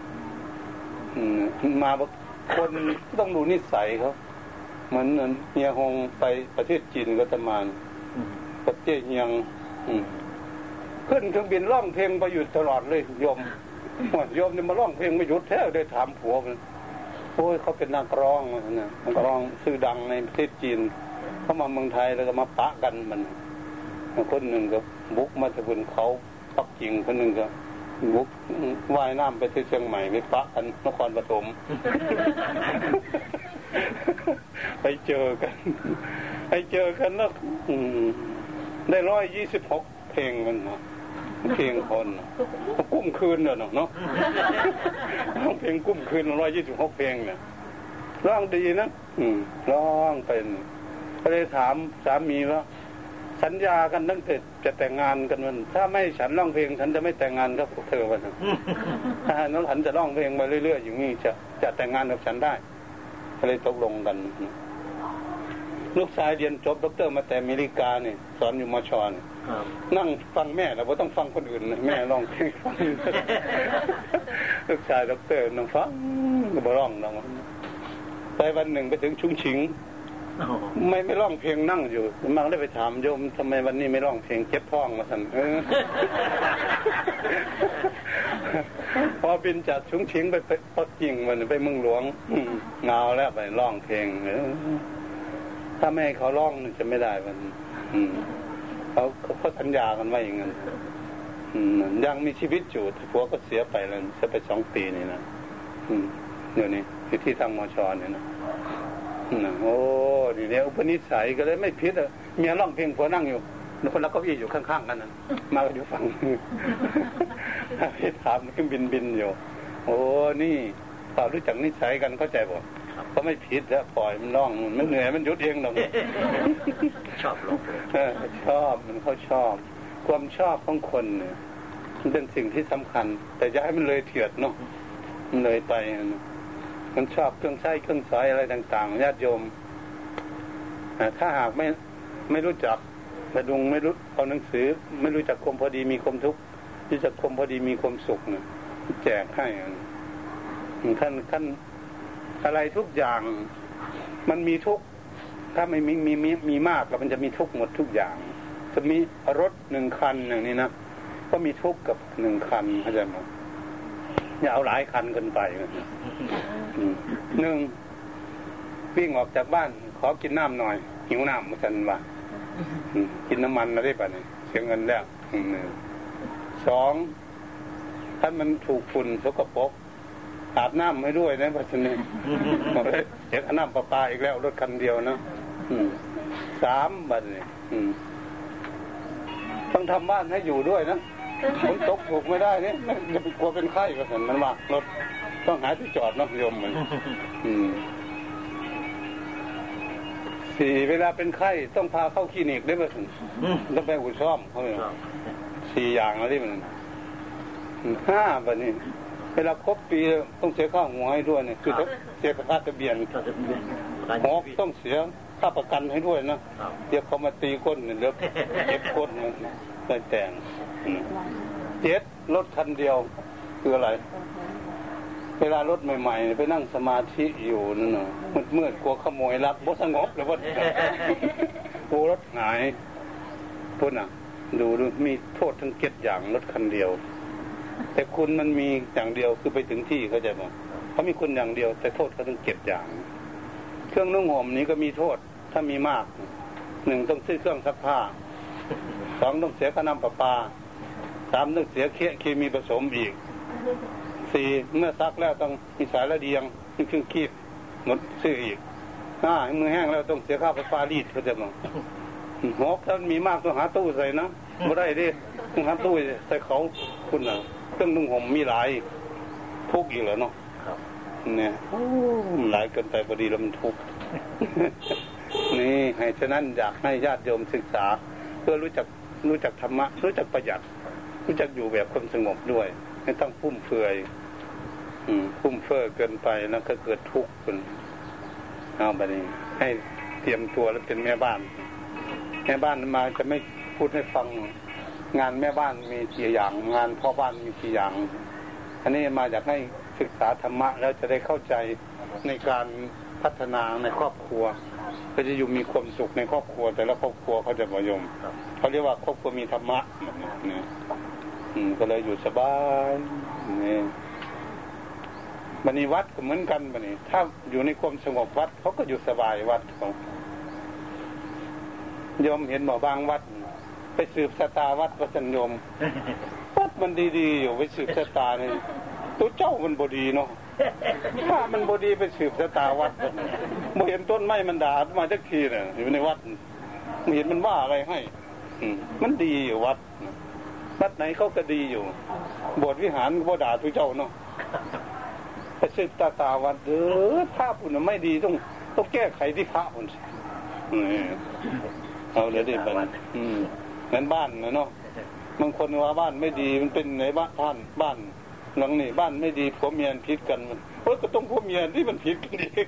มาบอกคนต้องดูนิสัยเขาเหมือนเฮียฮงไปประเทศจีนก็ประมาณกับเจ๊เฮียง ขึ้นเครื่องบินร้องเพลงไปอยู่ตลอดเลยโยมโยมเนี่ยมาร้องเพลงไม่หยุดแท้ได้ถามผัวมันโอ้ยเขาเป็นนักร้องนะนักร้องชื่อดังในประเทศจีนเขามาเมืองไทยแล้วก็มาปะกันมันคนหนึ่งก็บุกมาจากบนเขาปักกิ่งคนหนึ่งก็บุกว่ายน้ำไปที่เชียงใหม่ไปปะกันนครปฐมไปเจอกัน ไปเจอกันแล้วได้ร้อยยี่สิบหกเพลงมันเนาะ เพลงคนกุ้มคืนเนาะเนาะร้องเพลงกุ้มคืนร้อยยี่สิบหกเพลงเนี่ยร้องดีนะอืมร้องเป็นก็เลยถามสามีว่า สัญญากันตั้งแต่จะแต่งงานกันมัน ถ้าไม่ฉันร้องเพลง ฉันจะไม่แต่งงานกับเธอวันถ้นฉันจะร้องเพลงมาเรื่อยๆอย่างนี้จะจะแต่งงานกับฉันได้ก็เลยตกลงกัน ลูกชายเรียนจบด็อกเตอร์มาแต่อเมริกาเนี่ยสอนอยู่มชอน นั่งฟังแม่เราไม่ต้องฟังคนอื่นนะแม่ร้องเพลงฟังลูกชายด็อกเตอร์นั่งฟังก็บ่ร้องน้องไปวันหนึ่งไปถึงชุงชิงไม่ไม่ร้องเพลงนั่งอยู่มังได้ไปถามโยมทำไมวันนี้ไม่ร้องเพลงเจ็บท้องมาสั่นเออพอบินจากชุงชิงไปไปปักกิ่งมันไปเมืองหลวงเงาแล้วไปร้องเพลงเออถ้าไม่ให้เขาร้องจะไม่ได้มัน อืม เขาเขาสัญญากันไว้อย่างนั้นยังมีชีวิตอยู่ผัวก็เสียไปแล้วเสียไปสองปีนี่นะเดี๋ยวนี้อยู่ที่ทางมอชเนี่ยนะโอ้ดีเนี่ยอุปนิสัยก็เลยไม่พิษอะเมียร้องเพลงผัวนั่งอยู่คนละเก้าอี้อยู่ข้างๆกันนะมาอยู่ฝั่งให้ถามขึ้นบินบินอยู่ โอ้นี่พอรู้จักนิสัยกันเข้าใจบ่ ก็ไม่ผิดแล้วปล่อยมันร้องมันเหนื่อยมันหยุดเองหรอกชอบลงเลยเออชอบมันเขาชอบ ความชอบของคนเนี่ยมันเป็นสิ่งที่สำคัญ แต่อย่าให้มันเลยเถื่อนเนาะมันเลยไปนะมันชอบเครื่องใช้เครื่องสอยอะไรต่างๆญาติโยมอ่าถ้าหากไม่ไม่รู้จักมาดุงไม่รู้เอาหนังสือ ไม่รู้จักความพอดีมีความทุกข์รู้จักความพอดีมีความสุขเนี่ยแจกให้ขั้นขั้น อะไรทุกอย่างมันมีทุกถ้าไม่มีมีมีมีมากแล้วมันจะมีทุกหมดทุกอย่าง จะมีรถหนึ่งคันอย่างนี้นะก็มีทุกกับหนึ่งคันเข้าใจไหมอย่าเอาหลายคันเกินไปหนึ่งวิ่งออกจากบ้าน ขอกินน้ำหน่อย หิวน้ำมาสันว่ากินน้ำมันอะไรป่ะเนี่ยเสียเงินแล้วสองถ้ามันถูกฝุ่นสกปรก อาบน้ำให้ด้วยนะพัชนีบอกเลยเดี๋ยวน้ำประปาอีกแล้วรถคันเดียวนะอืมสามบัดเนี่ยอืมต้องทำบ้านให้อยู่ด้วยนะฝนตกถูกไม่ได้เนี่ยจะไปกลัวเป็นไข้ก็เห็นมันว่ารถต้องหาที่จอดเนาะโยมมันอืมสี่เวลาเป็นไข้ต้องพาเข้าคลินิกได้ไหมถึงต้องไปอุดซ่อมเขาเลยสี่อย่างแล้วที่มันห้าบัดนี้ เวลาครบปีต้องเสียค่าหัวให้ด้วยเนี่ยคือต้องเสียค่าทะเบียนก็จะเป็นหกต้องเสียค่าประกันให้ด้วยนะเดี๋ยวเขามาตีก้นเนี่ยเดี๋ยวเก็บก้นมันได้แต่งอืมเจ็ดรถคันเดียวคืออะไร เวลารถใหม่ๆไปนั่งสมาธิอยู่นั่นน่ะมืดมืดๆกลัวขโมยลักบ่สงบเลยว่าโอ้รถหายพุ่นอะ ดูดูมีโทษทั้งเจ็ดอย่างรถคันเดียว แต่คุณมันมีอย่างเดียวคือไปถึงที่เขาจะบอกเขามีคุณอย่างเดียว แต่โทษเขาทั้งเจ็ดอย่าง เครื่องนุ่งห่มนี้ก็มีโทษถ้ามีมากหนึ่งต้องซื้อเครื่องซักผ้าสองต้องเสียค่าน้ำประปาสามต้องเสียเคมีผสมอีกสี่เมื่อซักแล้วต้องมีสายระเดียงมีเครื่องคีบหมดซื้ออีกห้ามือแห้งแล้วต้องเสียค่าไฟฟ้ารีดเขาจะบอกหกถ้ามีมากต้องหาตู้ใส่นะไม่ได้ดิต้องหาตู้ใส่เขาคุณน่ะ รื่องนุ่งห่มมีหลายทุกอีกเหรอเนาะครับเนี่ยโอ้มันหลายเกินไปพอดีแล้วมันทุกข์นี่ให้ฉะนั้นอยากให้ญาติโยมศึกษา เพื่อรู้จักรู้จักธรรมะ รู้จักประหยัด รู้จักอยู่แบบความสงบด้วย ไม่ต้องฟุ่มเฟือยอืมฟุ่มเฟือยเกินไปแล้วก็เกิดทุกข์ขึ้นเอาไปนี้ให้เตรียมตัวแล้วเป็นแม่บ้าน แม่บ้านมาจะไม่พูดให้ฟัง งานแม่บ้านมีกี่อย่าง งานพ่อบ้านมีกี่อย่าง อันนี้มาอยากให้ศึกษาธรรมะแล้วจะได้เข้าใจในการพัฒนาในครอบครัว ก็จะอยู่มีความสุขในครอบครัว แต่ละครอบครัวเขาจะประยมเขาเรียกว่าครอบครัวมีธรรมะนี่ยอืมก็เลยอยู่สบายนี่บันนี้วัดก็เหมือนกันบันนี้ถ้าอยู่ในความสงบวัดเขาก็อยู่สบายวัดเขายมเห็นหมอบางวัด ไปสืบสตาวัดวัดสัญโยมวัดมันดีๆอยู่ไปสืบชะตาเนี่ยตัวเจ้ามันบดีเนาะถ้ามันบดีไปสืบชะตาวัดบ่เห็นต้นไม้มันด่ามาจักทีเนี่ยอยู่ในวัดไม่เห็นมันว่าอะไรให้อืมมันดีอยู่วัดวัดไหนเขาก็ดีอยู่โบสถ์วิหารบ่ด่าตัวเจ้าเนาะไปสืบตาตาวัดเด้อภาพคุณน่ะไม่ดีต้องต้องแก้ไขที่พระคุณสินี่เอาเลยดิบันอืม งั้นบ้านนะเนาะบางคนว่าบ้านไม่ดีมันเป็นในบ้านท่านบ้านหลังนี่บ้านไม่ดีผัวเมียผิดกันมันเออก็ต้องผัวเมียที่มันผิดกันเอง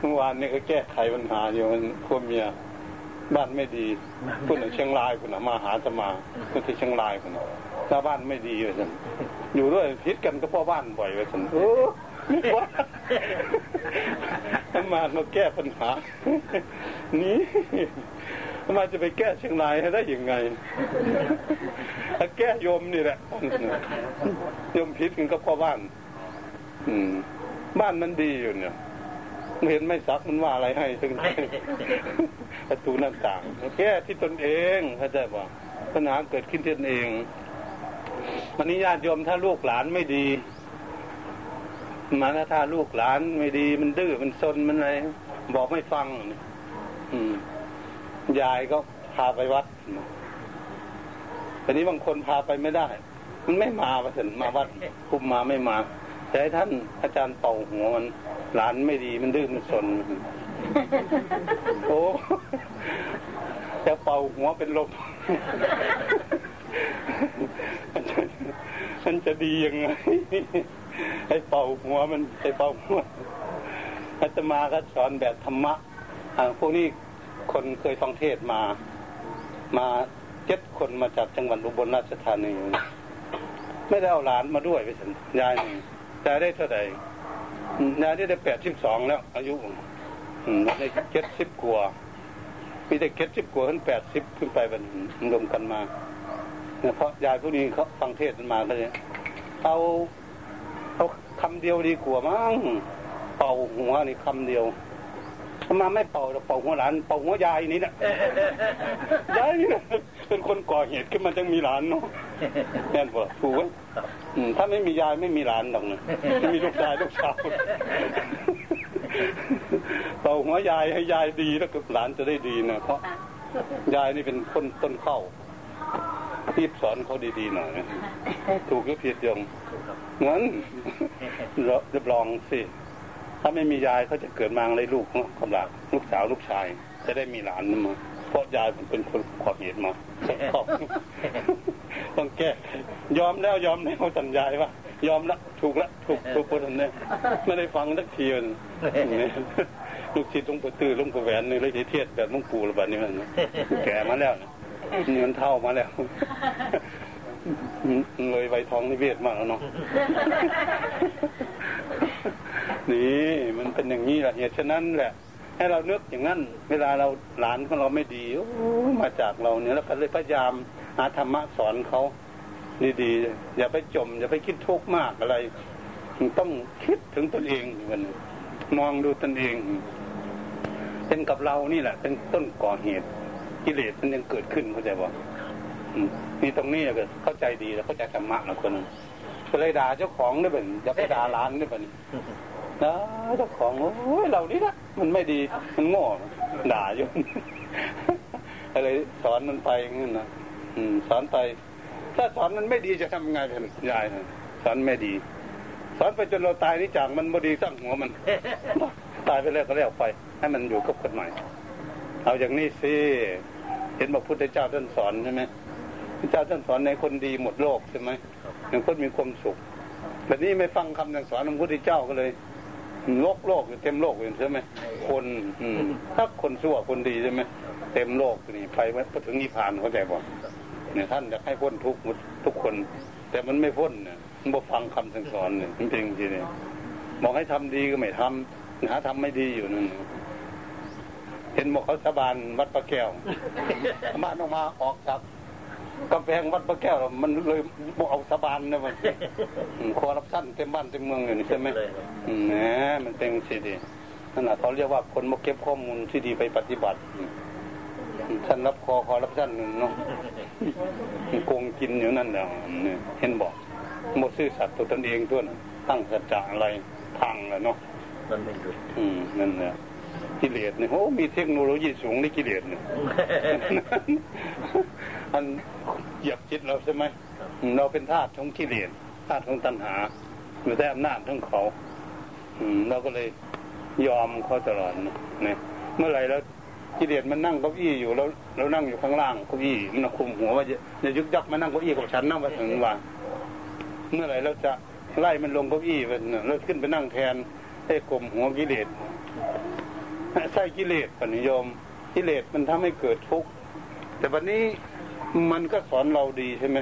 เมื่อวานนี่ก็แก้ไขปัญหาอยู่มันผัวเมียบ้านไม่ดีคุณน่ะเชียงรายคุณน่ะมาหาจะมาคุณที่เชียงรายคุณน่ะถ้าบ้านไม่ดีว่าสันอยู่ด้วยผิดกันก็เพ่อบ้านบ่อยว่าสันโอ้ว่าทำมามาแก้ปัญหานี่ ทำไมจะไปแก้เชียงรายให้ได้ยังไงแก้โยมนี่แหละโยมพิษกันก็พ่อบ้าน อืม บ้านมันดีอยู่เนี่ยเห็นไม่ซักมันว่าอะไรให้ถึงประตูหน้าต่าง แก้ที่ตนเองเข้าใจป่ะปัญหาเกิดขึ้นที่ตนเองวันนี้ญาติโยมถ้าลูกหลานไม่ดีมาถ้าลูกหลานไม่ดีมันดื้อมันซนมันอะไรบอกไม่ฟัง อืม ยายก็พาไปวัดแต่นี้บางคนพาไปไม่ได้ มันไม่มาประสินมาวัดคุมมาไม่มาแต่ท่านอาจารย์เป่าหัวมัน หลานไม่ดีมันดื้อมันสนโอ้จะเป่าหัวเป็นลมมันจะดียังไงให้เป่าหัวมันให้เป่าหัวอาตมาก็สอนแบบธรรมะอ่าพวกนี้ คนเคยฟังเทศมา มาเจ็ดคนมาจากจังหวัดอุบลราชธานีไม่ได้เอาหลานมาด้วยไปสันยายหนึ่งยายได้เท่าไหร่ยายได้แปดสิบสองแล้ว อายุได้เจ็ดสิบกว่ามีแต่เจ็ดสิบกว่าขึ้นแปดสิบขึ้นไปเป็นรวมกันมาเพราะยายพวกนี้เขาฟังเทศน์มาก็เลยเอาเอาคำเดียวดีกว่ามั้งเป่าหัวนี่คำเดียว มาไม่เป่าแต่เป่าหัวหลาน เป่าหัวยายนี่นะยายนี่นะเป็นคนก่อเหตุขึ้นมาจังมีหลานเนาะแน่นบ่ถูกไหมครับอืมถ้าไม่มียายไม่มีหลานหรอกนะไม่มีลูกชายลูกสาวเป่าหัวยายให้ยายดีแล้วก็หลานจะได้ดีนะเพราะยายนี่เป็นคนต้นเข้ารีบสอนเขาดีๆหน่อยนะถูกหรือผิดโยมถูกครับงั้นรับรองสิ ถ้าไม่มียายเขาจะเกิดมาอะไรลูกเนาะกำลังลูกสาวลูกชาย จะได้มีหลานมาเพราะยายมันเป็นคนขอบเหตุมาต้องแก้ยอมแล้วยอมแล้วสัญญาว่ายอมละถูกละถูกถูกคนนี้ไม่ได้ฟังสักทีนลูกศิษย์หลวงปู่ตื้อลวงปู่แหวนนี่เลยเทียดแบบหลวงปู่ระบาดนี้มันแก่มาแล้วนี่มันเท่ามาแล้วเลยใบทองนิเวศมากแล้วเนาะ นี่มันเป็นอย่างนี้แหละเหตุฉะนั้นแหละ ให้เรานึกอย่างนั้น เวลาเราหลานของเราไม่ดีมาจากเราเนี่ยแล้วก็เลยพยายามหาธรรมะสอนเขาดีๆอย่าไปจม อย่าไปคิดทุกข์มากอะไรต้องคิดถึงตนเองมันมองดูตนเอง เป็นกับเรานี่แหละ เป็นต้นก่อเหตุกิเลสมันยังเกิดขึ้นเข้าใจบ่นี่ตรงนี้ก็เข้าใจดีแล้วเข้าใจธรรมะนะคนก็เลยด่าเจ้าของด้เป็นอย่าไปด่าร้านด้เป็น นะเจ้าของโอ้ยเรานี่นะมันไม่ดีมันโง่ด่าอยู่อะไรสอนมันไปงั้นนะสอนไป ถ้าสอนมันไม่ดีจะทำไงเป็นยายสอนไม่ดี สอนไปจนเราตายนี่จากมันบดีสั่งหัวมัน ตายไปแล้วก็แล้วไป ให้มันอยู่กับคนใหม่เอาอย่างนี้สิเห็นบอกพุทธเจ้าท่านสอนใช่ไหมพระเจ้าท่านสอนในคนดีหมดโลกใช่ไหมอย่างคนมีความสุขแบบนี้ไม่ฟังคำสั่งสอนของพระพุทธเจ้าก็เลย ลกโลกอยู่เต็มโลกอยู่ใช่ไหมคนอืมถ้าคนชั่วคนดีใช่ไหมเต็มโลกนี่ไปพอถึงนิพพานเขาใจบอกเนี่ยท่านอยากให้พ้นทุกทุกคน แต่มันไม่พ้นเนี่ยมันบ่ฟังคำสั่งสอนเนี่ยจริงจริงเนี่ยบอกให้ทำดีก็ไม่ทำหาทำไม่ดีอยู่นั่นเห็นบอกเขาสาบานวัดพระแก้วมาออกมาออกจาก กำแพงวัดพระแก้วมันเลยบอกเอาสาบานนะมันคอรับท่านเต็มบ้านเต็มเมืองอยู่นี่ใช่ไหมแหมมันเป็นสิดีนั่นแหละเขาเรียกว่าคนมาเก็บข้อมูลที่ดีไปปฏิบัติท่านรับคอคอรับท่านเนาะโกงกินอยู่นั่นแหละเห็นบอกหมดซื่อสัตย์ตัวตนเองตัวนั้นตั้งสัจจะอะไรพังแล้วเนาะมันไม่หยุดอืมนั่นแหละ กิเลสเนี่ยโอ้มีเทคโนโลยีสูงในกิเลสเนี่ยอันเหยียบจิตเราใช่ไหมเราเป็นทาสของกิเลสทาสของตัณหาอยู่ใต้อำนาจของเขาอืมเราก็เลยยอมเขาตลอดเนี่ยเมื่อไหร่แล้วกิเลสมันนั่งเก้าอี้อยู่แล้วเรานั่งอยู่ข้างล่างเก้าอี้มันคุมหัวว่าจะยึกยักมานั่งเก้าอี้กับฉันนั่งไปถึงวันเมื่อไหร่เราจะไล่มันลงเก้าอี้ไปเราขึ้นไปนั่งแทนไอ้กลมหัวกิเลส ใช่กิเลสปณิยมกิเลสมันทำให้เกิดทุกข์แต่วันนี้มันก็สอนเราดีใช่ไหม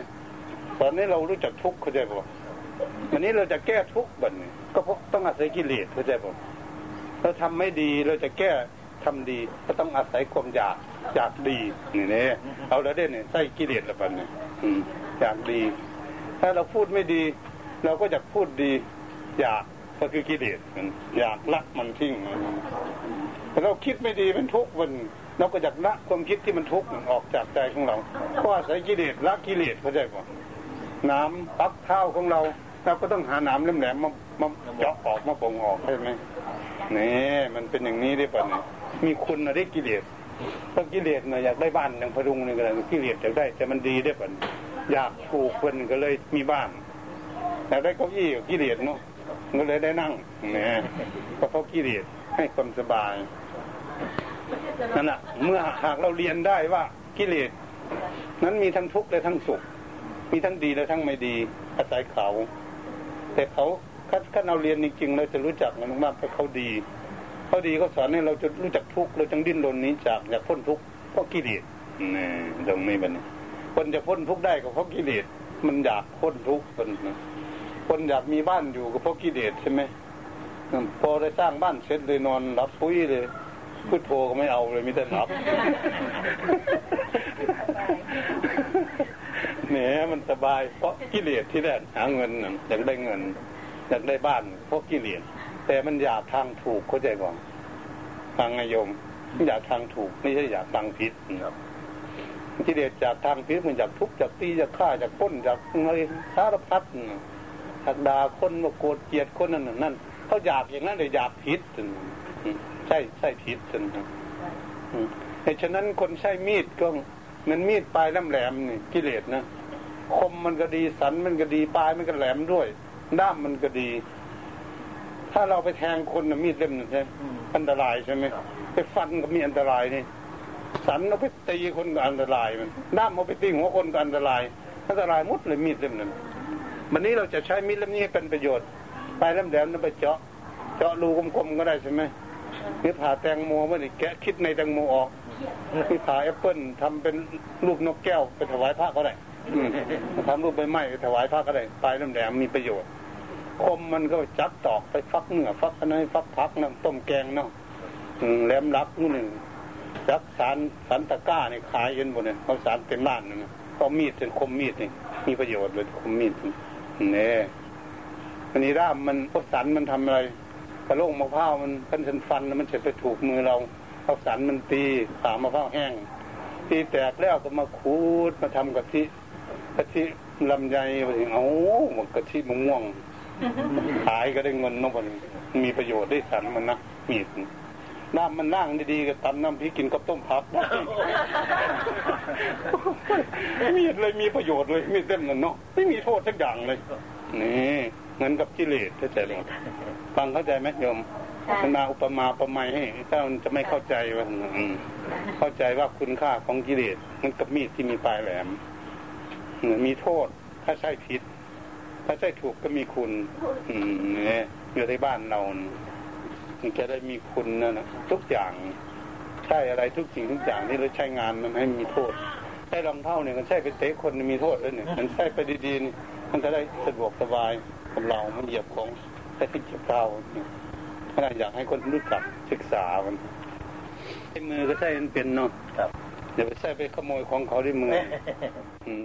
สอนให้เรารู้จักทุกข์เข้าใจป่ะวันนี้เราจะแก้ทุกข์บัดนี้ ก็เพราะต้องอาศัยกิเลสเข้าใจป่ะเราทำไม่ดีเราจะแก้ทำดี ก็ต้องอาศัยความอยากอยากดีนี่เนี่ยเอาแล้วเด่นเนี่ยใส่กิเลสละบัดเนี่ยอยากดี ถ้าเราพูดไม่ดี เราก็จะพูดดี อยาก ก็คือกิเลสมันอยากละมันทิ้งถ้าเราคิดไม่ดีมันทุกข์มันเราก็อยากละความคิดที่มันทุกข์ออกจากใจของเราก็อาศัยกิเลสละกิเลสเข้าใจป่ะน้ำปักเท้าของเราเราก็ต้องหาน้ำแหลมๆมามาเจาะออกมาปงออกใช่ไหมนี่มันเป็นอย่างนี้ได้ป่ะเนี่ยมีคุณนะได้กิเลสเพรากิเลสเนี่ยอยากได้บ้านอย่างพรุงนี่ก็เลยกิเลสอยากได้แต่มันดีได้ป่ะอยากถูกคนก็เลยมีบ้านอยากได้เก้าอี้กิเลสเนาะ ก็เลยได้นั่งเนี่ยเพราะกิเลสให้ความสบายนั่นแหละเมื่อหากเราเรียนได้ว่ากิเลสนั้นมีทั้งทุกข์และทั้งสุข มีทั้งดีและทั้งไม่ดีอาศัยเขา แต่เขาถ้าเราเรียนจริงๆเราจะรู้จักมันมากเพราะเขาดีเขาดีเขาสอนให้เราจะรู้จักทุกข์เราจึงดิ้นรนนี้จากอยากพ้นทุกข์เพราะกิเลสนี่ตรงนี้บันคนจะพ้นทุกข์ได้ก็เพราะกิเลสมันอยากพ้นทุกข์คนนะ คนอยากมีบ้านอยู่ก็เพราะกิเลสใช่ไหมพอได้สร้างบ้านเสร็จเลยนอนรับปุ้ยเลยพุทโธก็ไม่เอาเลยมิแต่หลับเนี่ยมันสบาย เพราะกิเลสที่แรกหาเงินอยากได้เงินอยากได้บ้าน เพราะกิเลสแต่มันอยากทางถูกเข้าใจก่อนทางนายมอยากทางถูกไม่ใช่อยากทางผิดครับกิเลสจากทางผิดมันอยากทุบจากตีจากฆ่าจากป้นจากอะไรสารพัดอยากดาคนมาโกรธเกลียดคนนั่นนั่นเขาอยากอย่างนั้นเลยอยากผิดใช่ใช่ผิดจนเหตุฉะนั้นคนใช้มีดก็มันมีดปลายแหลมๆนี่กิเลสนะคมมันก็ดีสันมันก็ดีปลายมันก็แหลมด้วยด้ามมันก็ดี ถ้าเราไปแทงคนนะมีดเล่มนึงใช่อันตรายใช่ไหมไปฟันก็มีอันตรายนี่สันเอาไปตีคนก็อันตรายมันด้ามเอาไปตีหัวคนก็อันตรายอันตรายหมดเลยมีดเล่มนั้น วันนี้เราจะใช้มีดเล่มนี้ให้เป็นประโยชน์ไปเล่มแหลมนั้นไปเจาะ เจาะรูกลมๆก็ได้ใช่ไหมหรือผ่าแตงโมไม่ได้แกะคิดในแตงโมออกหรือผ่าแอปเปิลทำเป็นรูปนกแก้วไปถวายพระก็ได้ทำรูปใบไม้ไปถวายพระก็ได้ปลายเล่มแหลมมีประโยชน์ คมมันก็จับตอกไปฟักเนื้อฟักอะไรฟักพักน้ำต้มแกงเนาะแหลมรักนู่นหนึ่งจักสารสันตะกร้าเนี่ยขายกันหมดเนี่ยเขาสารเต็มร้านนึงเขามีดเป็นคมมีดนี่มีประโยชน์เลยคมมีด เนี่ยอันนี้ด้ามมันพวกสันมันทำอะไรกระโหลกมะพร้าวมันเป็นสันฟันแล้วมันจะไปถูกมือเราเขาสันมันตีขามะพร้าวแห้งตีแตกแล้วก็มาขูดมาทำกะทิกะทิลำไยไปถึงเอากะทิมะม่วงขายก็ได้เงินเนาะมันมีประโยชน์ได้สันมันนะมีด น้ำมันนั่งดีๆก็ตำน้ำพริกกินกับต้มผักได้มีดเลยมีประโยชน์เลยมีดเต็มนั่นเนาะไม่มีโทษสักอย่างเลยนี่เงินกับกิเลสเข้าใจไหมฟังเข้าใจไหมโยมมันมาอุปมาอุปไมยให้ถ้ามันจะไม่เข้าใจว่าอืมเข้าใจว่าคุณค่าของกิเลสมันกับมีดที่มีปลายแหลมมีโทษ ถ้าใช่ผิด ถ้าใช่ถูกก็มีคุณ อืมเนี่ยอยู่ในบ้านเรานี่มัน จะได้มีคุณนะนะทุกอย่างใช่อะไรทุกสิ่งทุกอย่างที่เราใช้งานมันให้มีโทษใช้รองเท้าเนี่ยมันใช้ไปเตะคนนี่มีโทษแล้วเนี่ยมันใช้ไปดีๆนี่มันจะได้สะดวกสบายกับเรา มันเหยียบของใช้ที่เจ็บเท้าเนี่ยขนาดอยากให้คนรู้จักศึกษามันใช้มือก็ใช้มันเป็นเนาะครับอย่าไปใช้ไปขโมยของเขาด้วยมืออืม